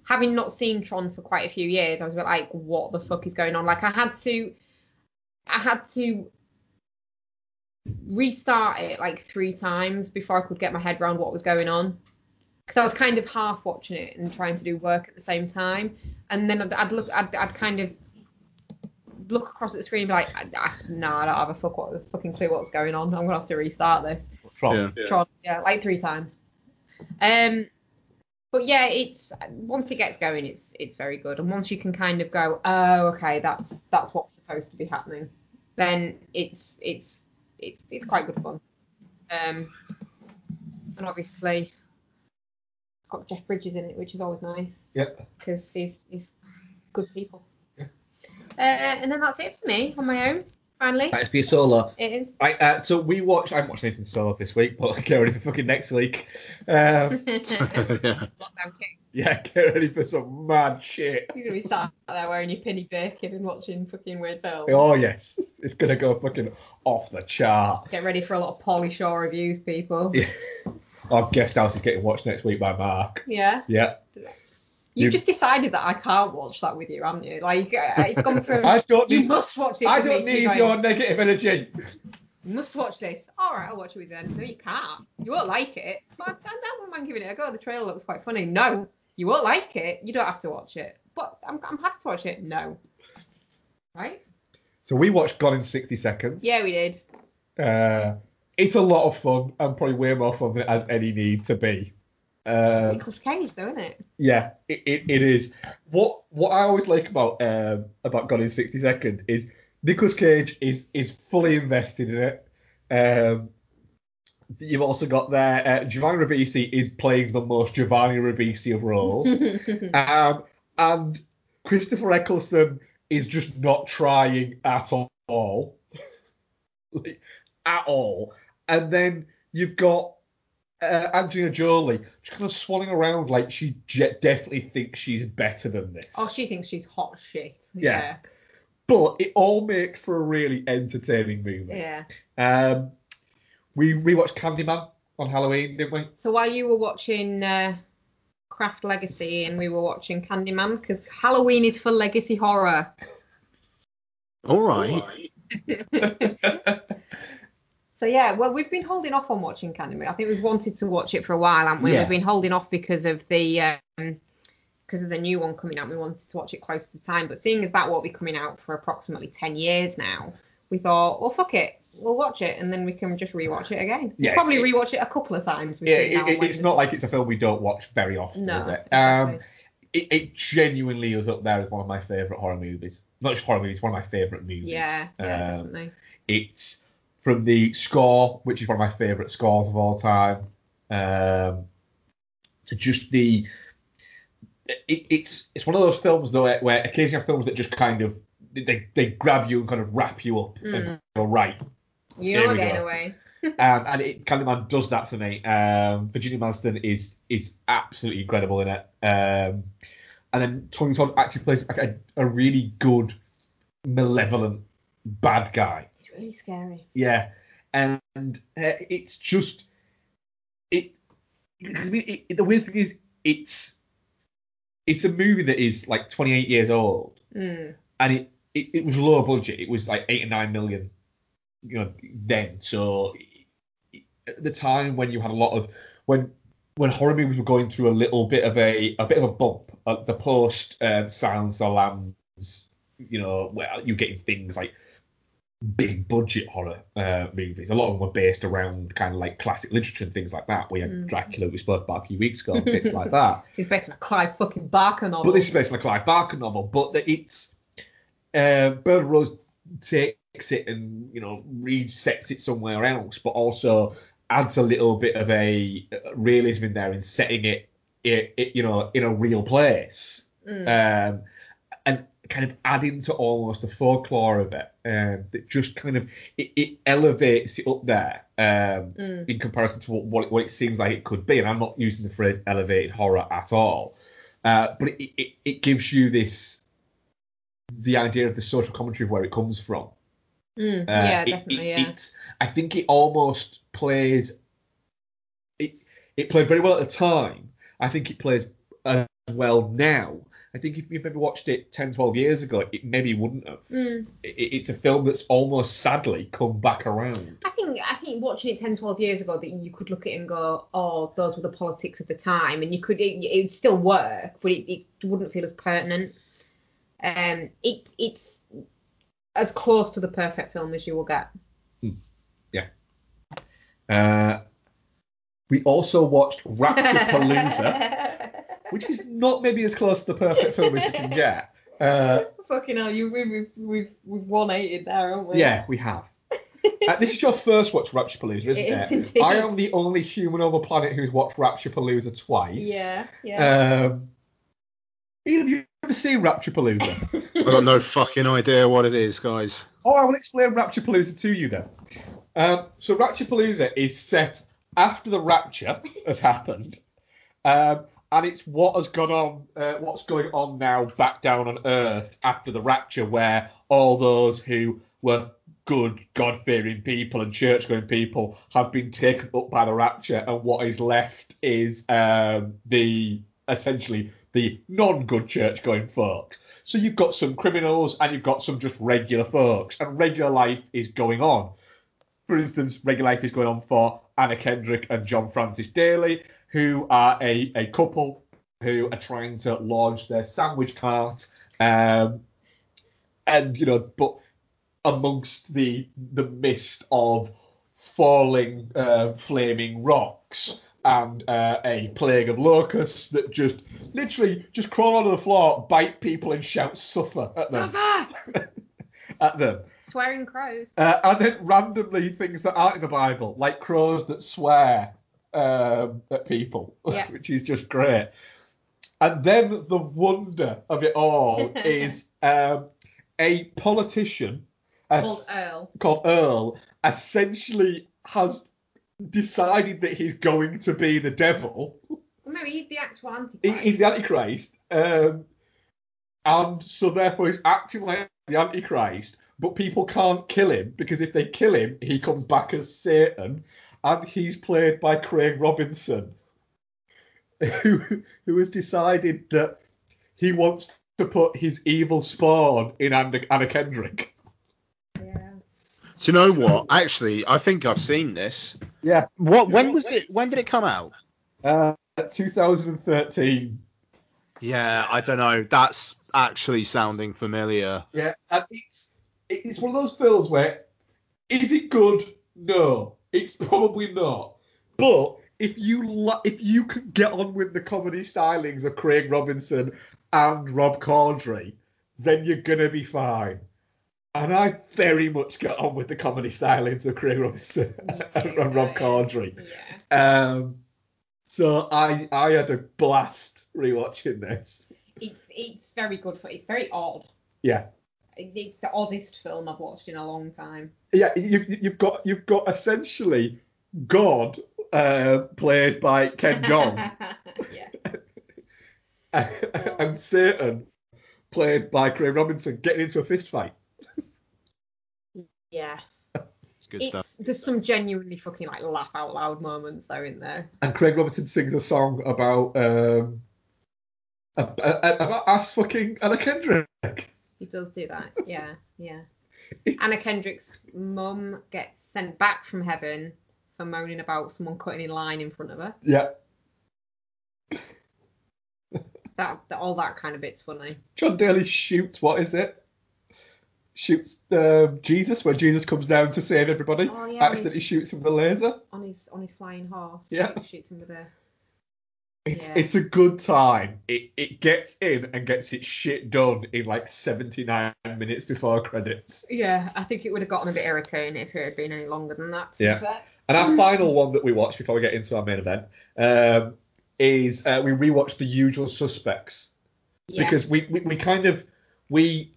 having not seen Tron for quite a few years I was like what the fuck is going on? Like I had to I had to restart it like three times before I could get my head around what was going on. Because I was kind of half watching it and trying to do work at the same time, and then I'd, I'd look, I'd, I'd kind of look across at the screen and be like, I, I, no, I don't have a fuck what, fucking clue what's going on. I'm gonna have to restart this. Tron. Yeah. Tron, yeah, like three times. Um, but yeah, it's once it gets going, it's it's very good, and once you can kind of go, oh, okay, that's that's what's supposed to be happening, then it's it's it's it's quite good fun. Um, and obviously, it's got Jeff Bridges in it, which is always nice Yeah. because he's he's good people. Uh, and then that's it for me on my own. Finally, That's for your solo. it is. Right, uh, so we watch. I haven't watched anything solo this week, but get ready for fucking next week. Um, yeah. Lockdown King. yeah, get ready for some mad shit. You're gonna be sat there wearing your penny bacon and watching fucking weird films. Oh yes, it's gonna go fucking off the chart. Get ready for a lot of Pauly Shore reviews, people. Yeah. Our guest house is getting watched next week by Mark. Yeah. Yeah. You've You- just decided that I can't watch that with you, haven't you? Like it's gone from I don't you must watch this. I don't need going, your negative energy. You must watch this. All right, I'll watch it with you then. No, you can't. You won't like it. But I don't mind giving it a go. The trailer looks quite funny. No, you won't like it. You don't have to watch it. But I'm, I'm happy to watch it. No. Right? So we watched Gone in 60 Seconds. Yeah, we did. Uh, it's a lot of fun and probably way more fun than it has any need to be. Um, Nicolas Cage, though, isn't it? yeah, it, it, it is. What what I always like about um, about Gone in 60 Seconds is Nicolas Cage is is fully invested in it. Um, you've also got there uh, Giovanni Ribisi is playing the most Giovanni Ribisi of roles. um, and Christopher Eccleston is just not trying at all. like, at all. And then you've got uh, Angelina Jolie just kind of swanning around like she je- definitely thinks she's better than this. oh, she thinks she's hot shit. Yeah. But it all makes for a really entertaining movie. Yeah. Um, we rewatched Candyman on Halloween, didn't we? So while you were watching uh, Craft Legacy and we were watching Candyman, because Halloween is for legacy horror. All right. So yeah, well we've been holding off on watching Candyman. I think we've wanted to watch it for a while, haven't we? Yeah. We've been holding off because of the um, because of the new one coming out. We wanted to watch it close to time, but seeing as that won't be coming out for approximately ten years now, we thought, well fuck it, we'll watch it and then we can just rewatch it again. We'll probably rewatch it a couple of times. Yeah, it, it- it's not like it's a film we don't watch very often, No, is it? exactly. Um, it, it genuinely is up there as one of my favourite horror movies. Not just horror movies, one of my favourite movies. Yeah, yeah, Um, definitely. It's from the score, which is one of my favourite scores of all time, um, to just the. It, it's it's one of those films though where, occasionally films that just kind of they, they grab you and kind of wrap you up and Mm. go right, You're getting away. um, and it, Candyman does that for me. Um, Virginia Madsen is is absolutely incredible in it. Um, and then Tony Todd actually plays like a, a really good, malevolent bad guy. Really scary. Yeah, and uh, it's just it, it, it- The weird thing is, it's it's a movie that is like 28 years old, Mm. and it, it, it was low budget. It was like eight or nine million, you know, then. So at the time when you had a lot of when when horror movies were going through a little bit of a a bit of a bump, uh, the post um, Silence of the Lambs, you know, where you're getting things like big budget horror uh, movies. A lot of them were based around kind of like classic literature and things like that. We had Mm. Dracula, we spoke about a few weeks ago, and bits like that. It's based on a Clive fucking Barker novel. But this is based on a Clive Barker novel. But that it's uh, Bernard Rose takes it and you know resets it somewhere else, but also adds a little bit of a uh, realism in there in setting it, it, it you know, in a real place, Mm. um, and kind of adding to almost the folklore of it. Um, that just kind of it, it elevates it up there um, Mm. in comparison to what, what, it, what it seems like it could be. And I'm not using the phrase elevated horror at all, uh, but it, it, it gives you this the idea of the social commentary of where it comes from. Mm. Uh, yeah, it- definitely. it- yeah. I think it almost plays. It it played very well at the time. I think it plays as well now. I think if you maybe watched it 10, 12 years ago, it maybe wouldn't have. Mm. It, it's a film that's almost sadly come back around. I think I think watching it 10, 12 years ago that you could look at it and go, oh, those were the politics of the time, and you could it, it would still work, but it, it wouldn't feel as pertinent. Um, it it's as close to the perfect film as you will get. Yeah. Uh, we also watched Rapture which is not maybe as close to the perfect film as you can get. Uh, Fucking hell, you we've we've we've 180 there, haven't we? yeah, we have. Uh, this is your first watch Rapture Palooza, isn't It it? is indeed. I am the only human on the planet who's watched Rapture Palooza twice. yeah, yeah. Um, Ian, have you ever seen Rapture Palooza? I've got no fucking idea what it is, guys. oh, I will explain Rapture Palooza to you then. Um, so Rapture Palooza is set after the Rapture has happened, um, and it's what has gone on, uh, what's going on now back down on Earth after the Rapture, where all those who were good, God-fearing people and church-going people have been taken up by the Rapture, and what is left is um, the essentially the non-good church-going folks. So you've got some criminals and you've got some just regular folks, and regular life is going on. For instance, regular life is going on for Anna Kendrick and John Francis Daley, who are a, a couple who are trying to launch their sandwich cart. Um, and you know, but amongst the the mist of falling uh, flaming rocks and uh, a plague of locusts that just literally just crawl onto the floor, bite people, and shout "suffer" at them. Suffer! at them. Swearing crows. Uh, and then randomly things that aren't in the Bible, like crows that swear um, at people, Yeah. which is just great. And then the wonder of it all is um, a politician Called Earl. called Earl essentially has decided that he's going to be the devil. No, he's the actual Antichrist. He's the Antichrist. Um, and so therefore he's acting like the Antichrist, but people can't kill him because if they kill him, he comes back as Satan, and he's played by Craig Robinson, who who has decided that he wants to put his evil spawn in Anna, Anna Kendrick. Yeah. Do you know what? Actually, I think I've seen this. Yeah. What? When was it? When did it come out? Uh, 2013. Yeah, I don't know. That's actually sounding familiar. Yeah, and it's it's one of those films where is it good? No, it's probably not. But if you li- if you can get on with the comedy stylings of Craig Robinson and Rob Corddry, then you're gonna be fine. And I very much get on with the comedy stylings of Craig Robinson Me and Rob? Corddry. Yeah. Um, so I I had a blast rewatching this. It's it's very good for. It's very odd. Yeah. It- It's the oddest film I've watched in a long time. yeah, you've you've got you've got essentially God uh, played by Ken Jeong yeah. and Satan played by Craig Robinson getting into a fist fight. Yeah. It's good It's, stuff. there's some genuinely fucking like laugh out loud moments though in there. And Craig Robinson sings a song about um a- a- about ass fucking Anna Kendrick. He does do that. Yeah, yeah. Anna Kendrick's mum gets sent back from heaven for moaning about someone cutting in line in front of her. Yeah, That, that all that kind of bit's funny. John Daley shoots what is it? Shoots um, Jesus when Jesus comes down to save everybody. Oh, yeah, accidentally shoots him with a laser. On his on his flying horse. Yeah. Shoots him with a It's Yeah. it's a good time. It it gets in and gets its shit done in like 79 minutes before credits. Yeah, I think it would have gotten a bit irritating if it had been any longer than that. to be Yeah. fair. And our final one that we watched before we get into our main event um, is uh, we rewatched The Usual Suspects Yeah. because we, we, we kind of we,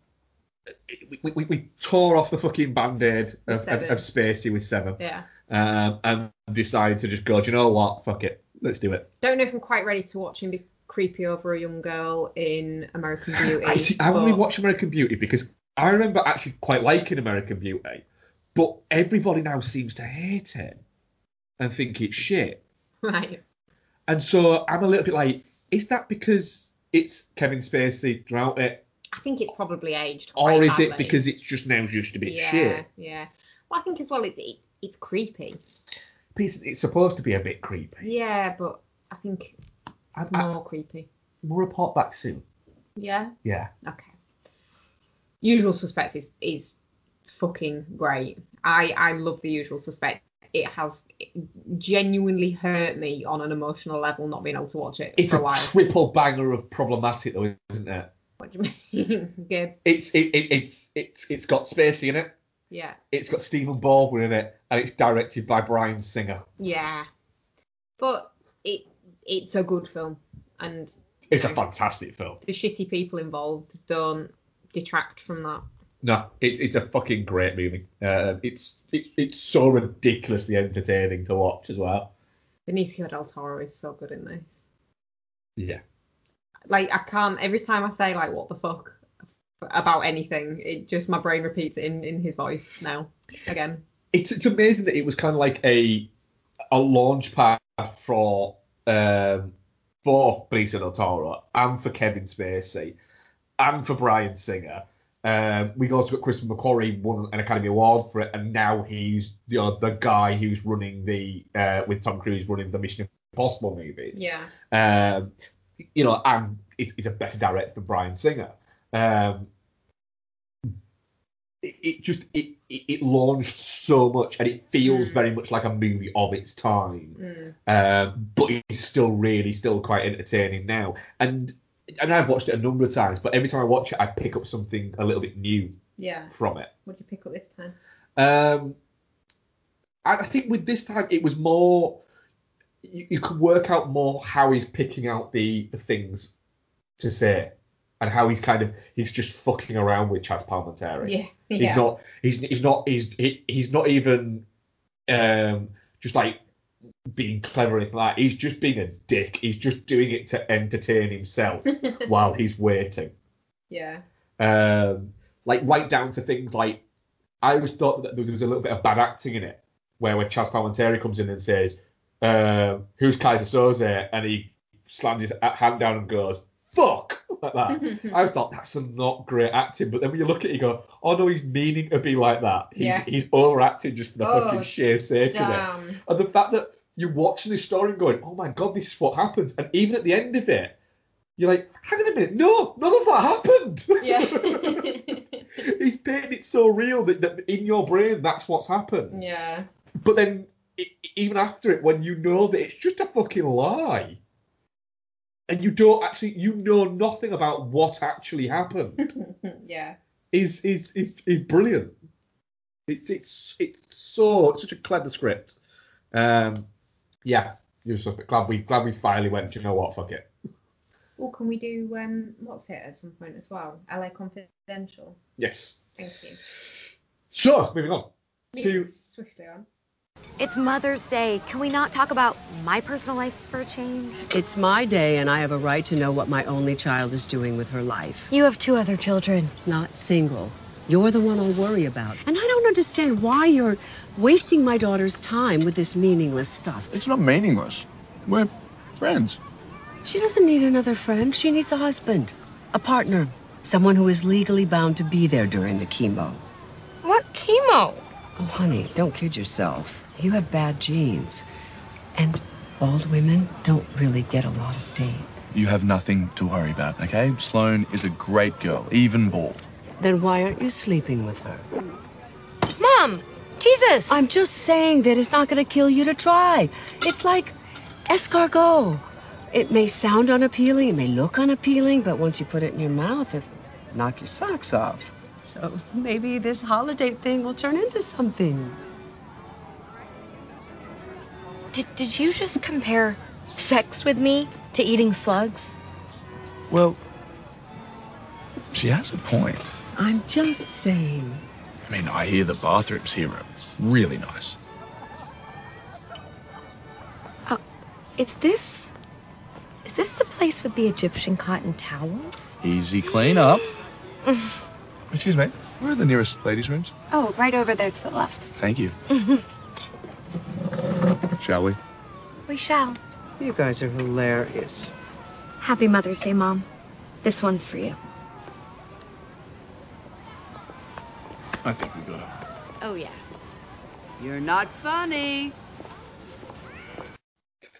we, we we tore off the fucking band-aid of, of, of Spacey with Seven Yeah. um, and decided to just go. Do you know what? Fuck it, let's do it. Don't know if I'm quite ready to watch him be creepy over a young girl in American Beauty. I see. I only watched American Beauty because I remember actually quite liking American Beauty, but everybody now seems to hate it and think it's shit. Right. And so I'm a little bit like, is that because it's Kevin Spacey throughout it, I think it's probably aged. or is it because it's just now used to be yeah, shit? Yeah. Well, I think as well it, it it's creepy. It's, it's supposed to be a bit creepy. Yeah, but I think I, it's I, more creepy. we'll report back soon. Yeah. Yeah. Okay. Usual Suspects is is fucking great. I I love the Usual Suspects. It has genuinely hurt me on an emotional level not being able to watch it It's for a a while. triple banger of problematic though, isn't it? What do you mean? Good. It's it, it it's it's it's got Spacey in it. Yeah. It's got Stephen Baldwin in it, and it's directed by Bryan Singer. Yeah. But it it's a good film, and It's a fantastic film. the shitty people involved don't detract from that. No, it's it's a fucking great movie. Uh, it's it's it's so ridiculously entertaining to watch as well. Benicio del Toro is so good in this. Yeah. Like I can't every time I say like what the fuck about anything, it just my brain repeats it in in his voice now again. It's it's amazing that it was kind of like a a launch pad for um for Benicio del Toro and for Kevin Spacey and for Bryan Singer. Um, we got to. Chris McQuarrie won an Academy Award for it, and now he's you know, the guy who's running the uh, with Tom Cruise running the Mission Impossible movies. Yeah. Um, you know, and it's, it's a better director than Bryan Singer. Um, it, it just it, it it launched so much, and it feels Mm. very much like a movie of its time. Mm. Um, but it's still really still quite entertaining now. And and I've watched it a number of times, but every time I watch it, I pick up something a little bit new Yeah. from it. What did you pick up this time? Um, I think with this time it was more you, you could work out more how he's picking out the the things to say and how he's kind of he's just fucking around with Chaz Palminteri. Yeah. He's not he's he's not he's he, he's not even um just like being clever or anything like that. He's just being a dick. He's just doing it to entertain himself while he's waiting. Yeah. Um, like right down to things like I always thought that there was a little bit of bad acting in it, where when Chaz Palminteri comes in and says, um, "Who's Keyser Söze?" and he slams his hand down and goes! Like that. Mm-hmm. I thought that's some not great acting, but then when you look at it, you go, "Oh no, he's meaning to be like that. He's Yeah. he's overacting just for the Oh, fucking sheer sake of it." Damn. And the fact that you're watching this story and going, "Oh my god, this is what happens," and even at the end of it, you're like, "Hang on a minute, no, none of that happened." Yeah. He's painting it so real that, that in your brain that's what's happened. yeah. But then even after it, when you know that it's just a fucking lie, and you don't actually, you know nothing about what actually happened, yeah. is is is is brilliant. It's it's it's so it's such a clever script. Um, yeah, you're so glad we glad we finally went. You know what? Fuck it. Well, can we do um what's it at some point as well? LA Confidential. Yes. Thank you. So moving on to swiftly on. It's Mother's Day. Can we not talk about my personal life for a change? It's my day, and I have a right to know what my only child is doing with her life. You have two other children. Not single. You're the one I worry about. And I don't understand why you're wasting my daughter's time with this meaningless stuff. It's not meaningless. We're friends. She doesn't need another friend. She needs a husband, a partner, someone who is legally bound to be there during the chemo. What chemo? Oh, honey, don't kid yourself. You have bad genes. And bald women don't really get a lot of dates. You have nothing to worry about, okay? Sloane is a great girl, even bald. Then why aren't you sleeping with her? Mom! Jesus! I'm just saying that it's not going to kill you to try. It's like escargot. It may sound unappealing, it may look unappealing, but once you put it in your mouth, it'll knock your socks off. So maybe this holidate thing will turn into something. Did, did you just compare sex with me to eating slugs? Well, she has a point. I'm just saying. I mean, I hear the bathrooms here are really nice. Uh, is this. Is this the place with the Egyptian cotton towels? Easy clean up. Excuse me, where are the nearest ladies' rooms? Oh, right over there to the left. Thank you. Shall we? We shall. You guys are hilarious. Happy Mother's Day, Mom. This one's for you. I think we got it. Oh, yeah. You're not funny.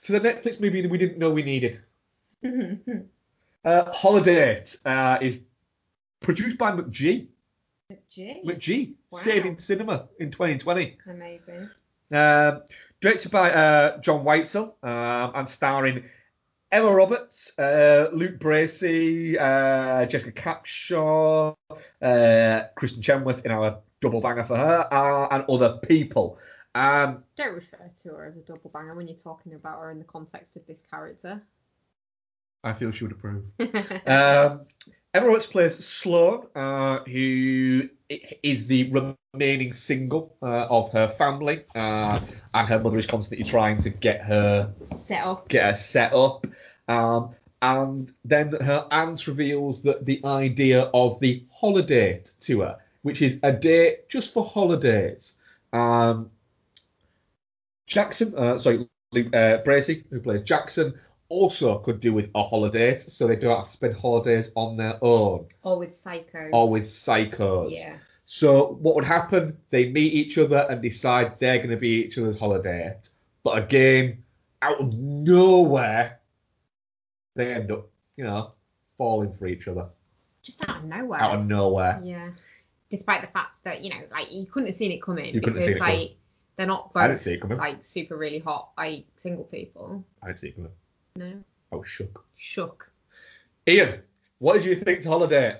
to the Netflix movie that we didn't know we needed. Uh, Holidate uh, is produced by McG. Gee. McG, Wow. saving cinema in 2020. Amazing. Um, directed by uh, John Whitesell um, and starring Emma Roberts, uh, Luke Bracey, uh, Jessica Capshaw, uh, Kristin Chenoweth in our double banger for her, uh, and other people. Um, Don't refer to her as a double banger when you're talking about her in the context of this character. I feel she would approve. um, Emma Roberts plays Sloane, uh, who is the remaining single uh, of her family, uh, and her mother is constantly trying to get her Set up. get her set up. Um, and then her aunt reveals that the idea of the holidate to her, which is a day just for holidays. Um, Jackson, uh, sorry, uh, Bracey, who plays Jackson, also could do with a holidate, so they don't have to spend holidays on their own Or with psychos. or with psychos. Yeah. So what would happen? They meet each other and decide they're going to be each other's holidate. But again, out of nowhere, they end up, you know, falling for each other. Just out of nowhere. Out of nowhere. Yeah. Despite the fact that, you know, like you couldn't have seen it coming You couldn't have seen it like coming. they're not I didn't both see it coming. like super really hot like single people. I didn't see it coming. No. I was shook. Shook. Ian, what did you think to Holidate?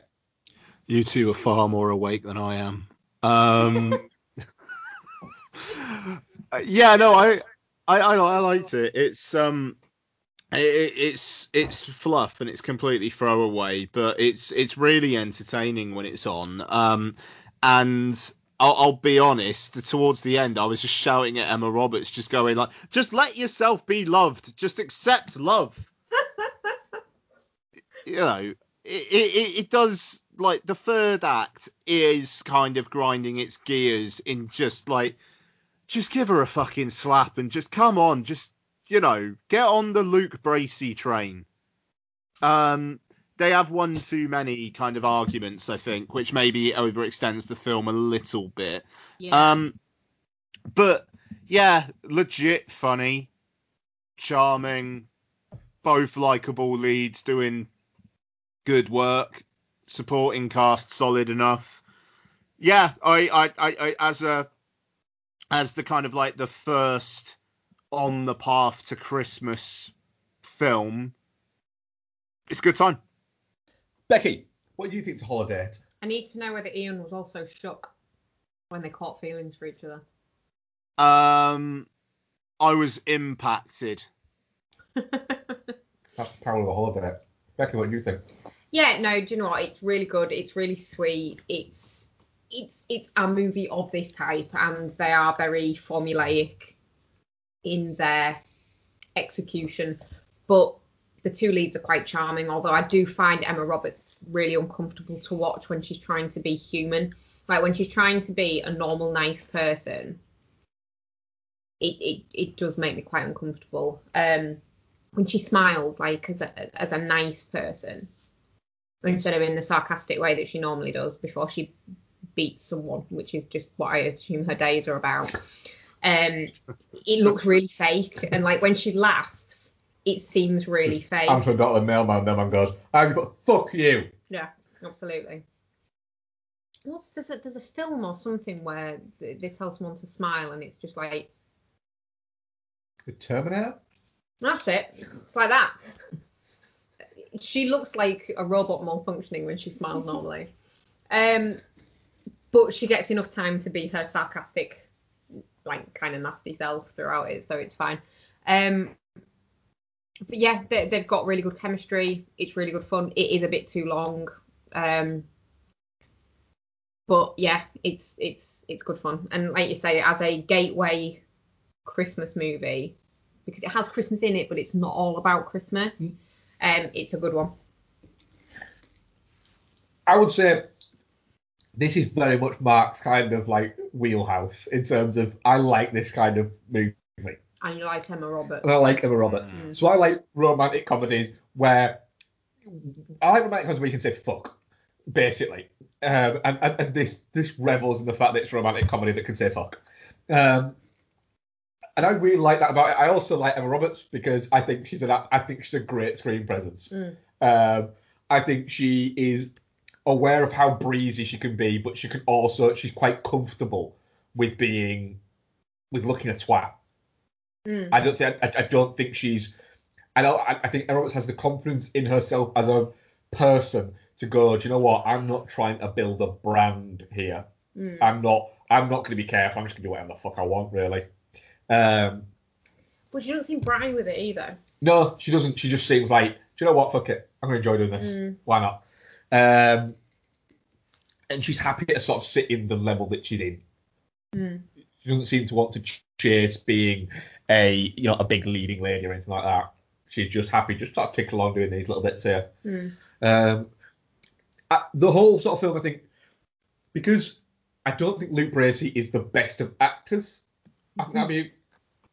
You two are far more awake than I am. Um, yeah, no, I, I, I, I liked it. It's um, it, it's it's fluff and it's completely throwaway, but it's it's really entertaining when it's on. Um, and I'll, I'll be honest, towards the end, I was just shouting at Emma Roberts, just going like, just let yourself be loved, just accept love. you know, it, it, it does like the third act is kind of grinding its gears in just like just give her a fucking slap and just come on, just you know, get on the Luke Bracey train. Um, they have one too many kind of arguments, I think, which maybe overextends the film a little bit. Yeah. Um, but yeah, legit funny, charming, both likable leads doing good work, supporting cast solid enough. Yeah, I, I, I, I as a as the kind of like the first on the path to Christmas film, it's a good time. Becky, what do you think to Holidate? I need to know whether Ian was also shook when they caught feelings for each other. Um, I was impacted. That's the power of a holidate. Becky, what do you think? Yeah, no, do you know what? It's really good. It's really sweet. It's it's it's a movie of this type, and they are very formulaic in their execution. But the two leads are quite charming. Although I do find Emma Roberts really uncomfortable to watch when she's trying to be human. Like when she's trying to be a normal, nice person, it it, it does make me quite uncomfortable. Um, when she smiles like as a as a nice person instead of in the sarcastic way that she normally does before she beats someone, which is just what I assume her days are about. Um, it looks really fake, and like when she laughs, it seems really fake. Answer Dr. Mailman, then man goes, I'm but fuck you. Yeah, absolutely. What's there's a there's a film or something where they tell someone to smile and it's just like The Terminator? That's it. It's like that. She looks like a robot malfunctioning when she smiles normally. Um, but she gets enough time to be her sarcastic, like kind of nasty self throughout it, so it's fine. Um, but yeah, they, they've got really good chemistry. It's really good fun. It is a bit too long. Um, but yeah, it's it's it's good fun. And like you say, as a gateway Christmas movie, because it has Christmas in it, but it's not all about Christmas. Um, it's a good one. I would say this is very much Mark's kind of like wheelhouse in terms of I like this kind of movie. And you like Emma Roberts. And I like Emma Roberts. Mm. So I like romantic comedies where I like romantic comedies where you can say fuck, basically. Um, and, and, and this this revels in the fact that it's a romantic comedy that can say fuck. Um, and I really like that about it. I also like Emma Roberts because I think she's an I think she's a great screen presence. Mm. Um, I think she is aware of how breezy she can be, but she can also she's quite comfortable with being with looking a twat. Mm. I don't think I, I don't think she's I don't. I, I think Emma Roberts has the confidence in herself as a person to go. Do you know what? I'm not trying to build a brand here. Mm. I'm not. I'm not going to be careful. I'm just going to do whatever the fuck I want, really. Um, But she doesn't seem bright with it either. no, she doesn't. She just seems like, do you know what? Fuck it. I'm going to enjoy doing this. Mm. Why not? Um, and she's happy to sort of sit in the level that she's in. Mm. She doesn't seem to want to chase being a you know a big leading lady or anything like that. She's just happy, just sort of tick along doing these little bits here. Mm. Um, I, the whole sort of film, I think, because I don't think Luke Bracey is the best of actors. I think that'd be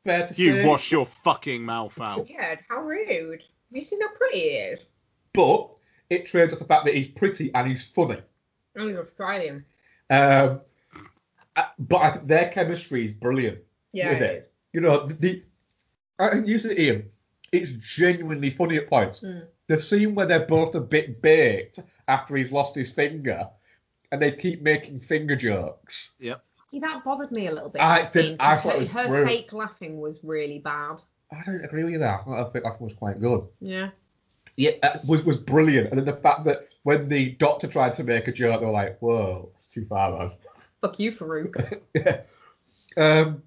fair to You say. wash your fucking mouth out. Yeah, How rude. Have you seen how pretty he is? But it trades off the fact that he's pretty and he's funny. Oh, he's Australian. Um, uh, but I their chemistry is brilliant. Yeah, it it. is. You know, the, the I think you said Ian, it's genuinely funny at points. Mm. The scene where they're both a bit baked after he's lost his finger, and they keep making finger jokes. Yep. See, that bothered me a little bit. I think- I thought her, was her brilliant. fake laughing was really bad. I don't agree with you there. I thought that fake laughing was quite good. Yeah. Yeah, uh, was was brilliant. And then the fact that when the doctor tried to make a joke, they were like, "Whoa, that's too far, man." Fuck you, Farouk. yeah. Um,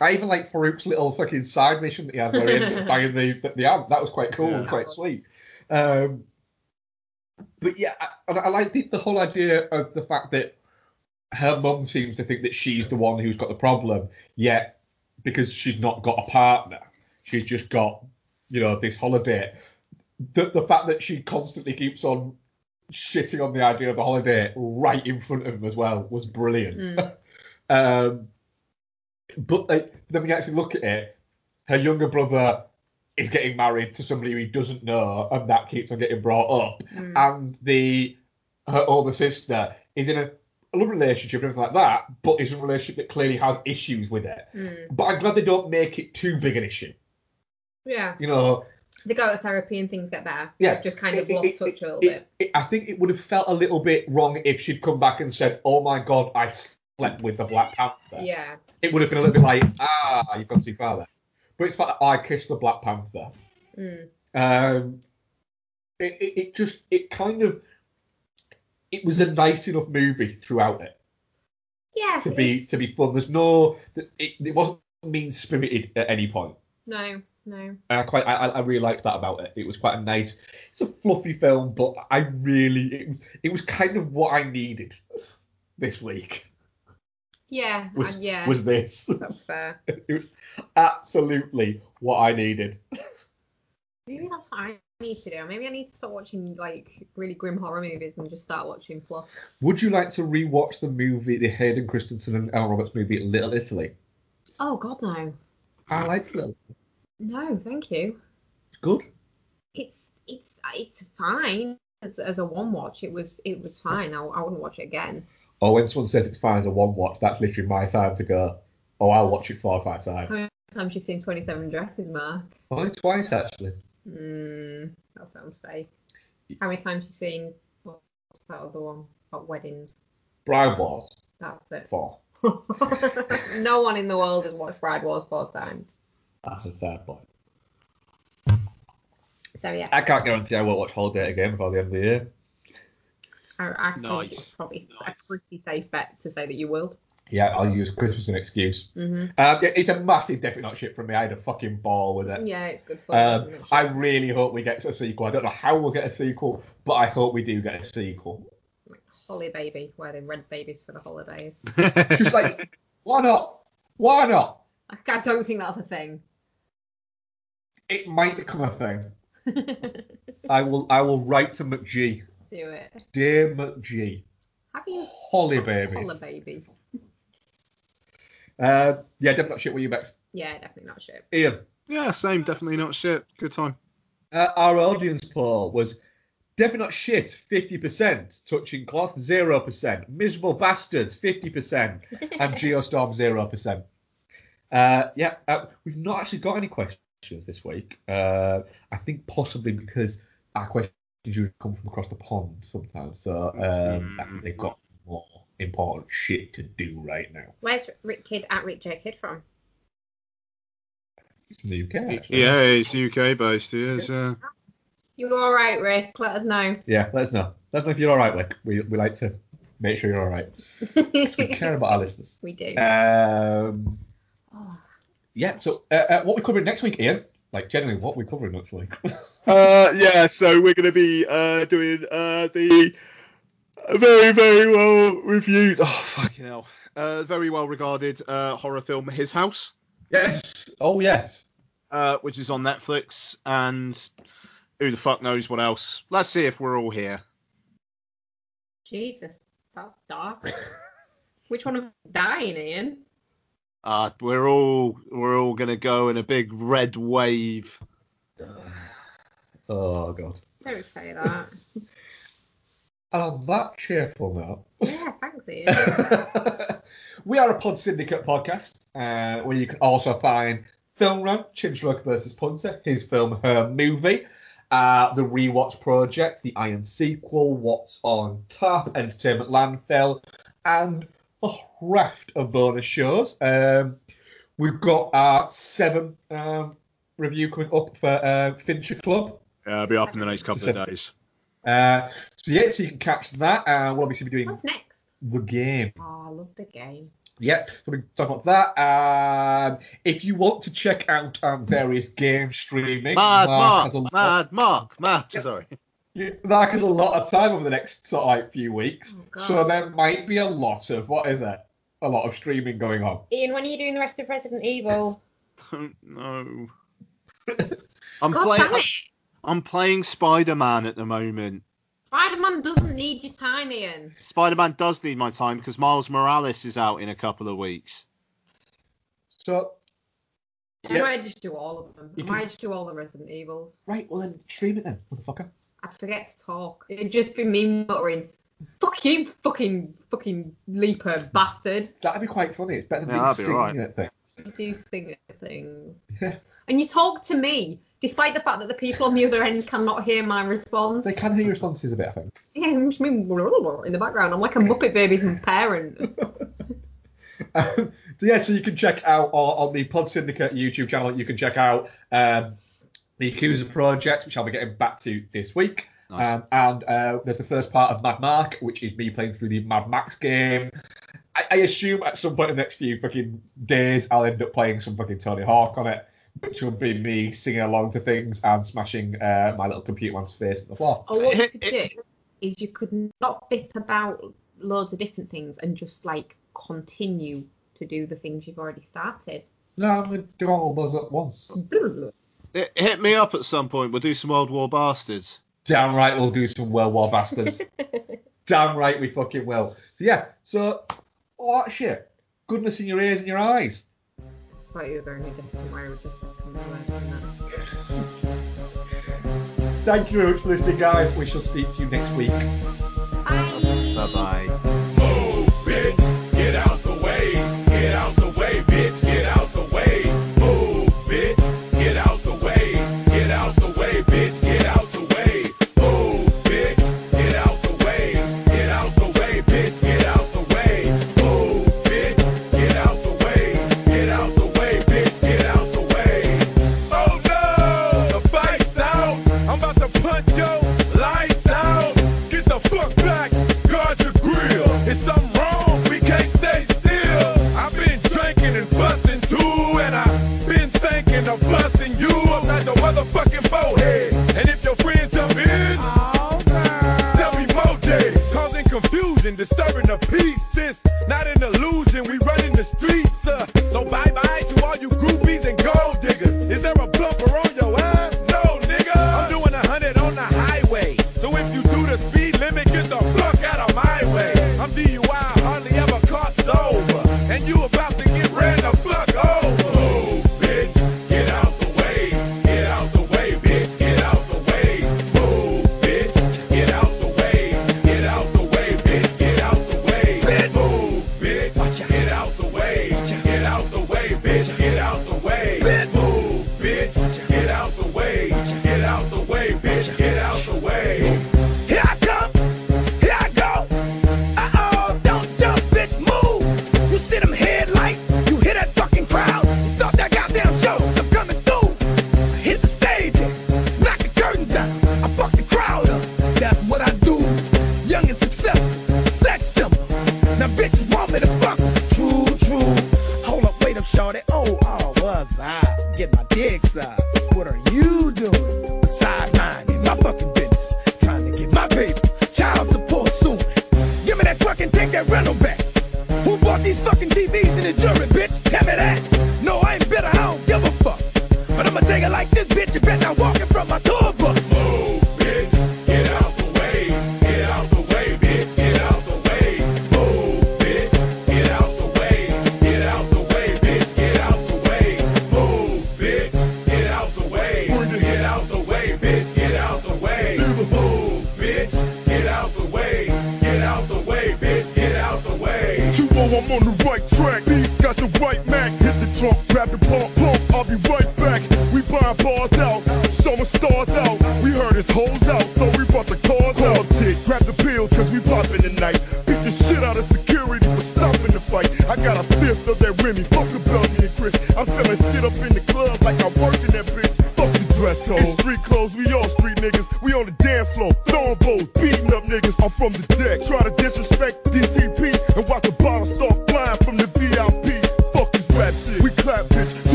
I even like Farouk's little fucking side mission that he had where he ended up banging the, the, the ant. That was quite cool and quite sweet. Um, but yeah, I, I like the, the whole idea of the fact that her mum seems to think that she's the one who's got the problem, yet because she's not got a partner, she's just got, you know, this holidate. The, the fact that she constantly keeps on shitting on the idea of the holidate right in front of him as well was brilliant. Mm. Um, but like, then when you actually look at it, her younger brother is getting married to somebody who he doesn't know, and that keeps on getting brought up. Mm. And the her older sister is in a, love relationship and everything like that, but it's a relationship that clearly has issues with it. Mm. But I'm glad they don't make it too big an issue. Yeah. You know, They go to therapy and things get better. Yeah. Just kind of It- lost it- touch a little it- bit. it- I think it would have felt a little bit wrong if she'd come back and said, "Oh my God, I slept with the Black Panther." Yeah. It would have been a little bit like, "Ah, you've gone too far there." But it's like I kissed the Black Panther. Mm. Um, it, it, it just it kind of it was a nice enough movie throughout it Yeah. to be it's- to be fun. There's no it, it wasn't mean spirited at any point. No, no. And I quite, I, I really liked that about it. It was quite a nice, it's a fluffy film, but I really, it, it was kind of what I needed this week. Yeah. Was, uh, yeah. was this? That's fair. it was absolutely what I needed. Maybe that's what I need to do. Maybe I need to start watching like really grim horror movies and just start watching fluff. Would you like to rewatch the movie, the Hayden Christensen and Emma Roberts movie, Little Italy? Oh God, no. I liked Little. No, thank you. It's good. It's it's it's fine as, as a one watch. It was it was fine. I, I wouldn't watch it again. Oh, when someone says it's fine as a one watch, that's literally my time to go. Oh, I'll watch it four or five times. How many times you seen Twenty Seven Dresses, Mark? Only twice actually. Mm, that sounds fake. How many times you seen what's that other one about weddings? Bride Wars That's it. four. no one in the world has watched Bride Wars four times. That's a fair point. So yeah, I can't guarantee I won't watch Holidate again before the end of the year. I, I think Nice. it's probably a pretty safe bet to say that you will. Yeah, I'll use Christmas as an excuse. hmm Um, yeah, it's a massive definite not shit from me. I had a fucking ball with it. Yeah, it's good fun. Um. I really hope we get a sequel. I don't know how we'll get a sequel, but I hope we do get a sequel. Holly baby, where they rent babies for the holidays. Just like, why not? Why not? I I don't think that's a thing. It might become a thing. I will. I will write to McG. Do it. Dear McG, Have you Holly babies. Holly babies? Uh, yeah, definitely not shit with you, Bex. Yeah, definitely not shit. Ian, yeah, same. Definitely not shit. Good time. uh, our audience poll was definitely not shit, 50%, touching cloth, 0%, miserable bastards, 50%, and Geostorm, 0%. Uh, yeah, uh, we've not actually got any questions this week. Uh, I think possibly because our questions usually come from across the pond sometimes, so um, I think they've got more important shit to do right now. Where's Rick Kid at Rick J Kid from? He's from the UK. Actually. Yeah, he's UK based. He is. Yeah. You all right, Rick? Let us know. Yeah, let us know. Let us know if you're all right, Rick. We we like to make sure you're all right. We care about our listeners. We do. Um, Oh. yeah. So, uh, uh, what we covering next week, Ian? Like, generally, what we covering next week? Uh, yeah, so we're going to be uh, doing uh, the very, very well reviewed, oh, fucking hell, uh, very well regarded uh, horror film His House, yes. Oh, yes. uh, which is on Netflix, and who the fuck knows what else. Let's see if we're all here. Jesus, that's dark. Which one of them dying, Ian? Uh, we're all we're all gonna go in a big red wave. Oh God. Don't say that. And on that cheerful note, yeah, thanks, Ian. we are a Pod Syndicate podcast, uh, where you can also find Film Run, Chinchlug versus Punter, his film, her movie, uh, the Rewatch Project, the Iron Sequel, What's on Top, Entertainment Landfill, and a raft of bonus shows. Um, we've got our seven um, review coming up for uh, Fincher Club. Yeah, I'll be up in the next couple of days. Uh, so yeah, so you can catch that. Uh, we'll obviously be doing What's next? the game. Oh, I love the game. Yep, so we can talk about that. Um, if you want to check out um, various game streaming, Mad Mark, has a lot, Mad Mark, Mad. Sorry. Yeah, Mark has a lot of time over the next sort of like few weeks, Oh, so there might be a lot of what is it? A lot of streaming going on. Ian, when are you doing the rest of Resident Evil? Don't know. I'm God playing. Damn it. I'm playing Spider-Man at the moment. Spider-Man doesn't need your time, Ian. Spider-Man does need my time because Miles Morales is out in a couple of weeks. So I Yeah. might just do all of them. I You can- might just do all the Resident Evils. right, well then stream it then, motherfucker. I'd forget to talk. It'd just be me muttering, "Fuck you, fucking, fucking leaper bastard." That'd be quite funny. It's better than Yeah, me that'd be singing alright. at things. You do sing a thing. Yeah. And you talk to me, despite the fact that the people on the other end cannot hear my response. They can hear your responses a bit, I think. Yeah, I'm just me in the background. I'm like a Muppet Babies parent. Um, so yeah, so you can check out on, on the Pod Syndicate YouTube channel. You can check out um, the Yakuza project, which I'll be getting back to this week. Nice. Um, and uh, there's the first part of Mad Mark, which is me playing through the Mad Max game. I, I assume at some point in the next few fucking days, I'll end up playing some fucking Tony Hawk on it, which would be me singing along to things and smashing uh, my little computer man's face on the floor. Or what you could do is you could not bit about loads of different things and just like continue to do the things you've already started. No, I'm going to do all those at once. Hit- Hit me up at some point. We'll do some World War Bastards. Damn right we'll do some World War Bastards. Damn right we fucking will. So yeah, so all that shit. Goodness in your ears and your eyes. Thought you were going a different way with the second. Thank you very much for listening, guys. We shall speak to you next week. Bye bye.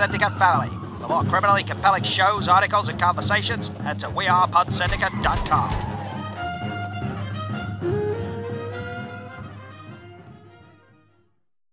Syndicate family. For more criminally compelling shows, articles, and conversations, head to wearepodsyndicate.com.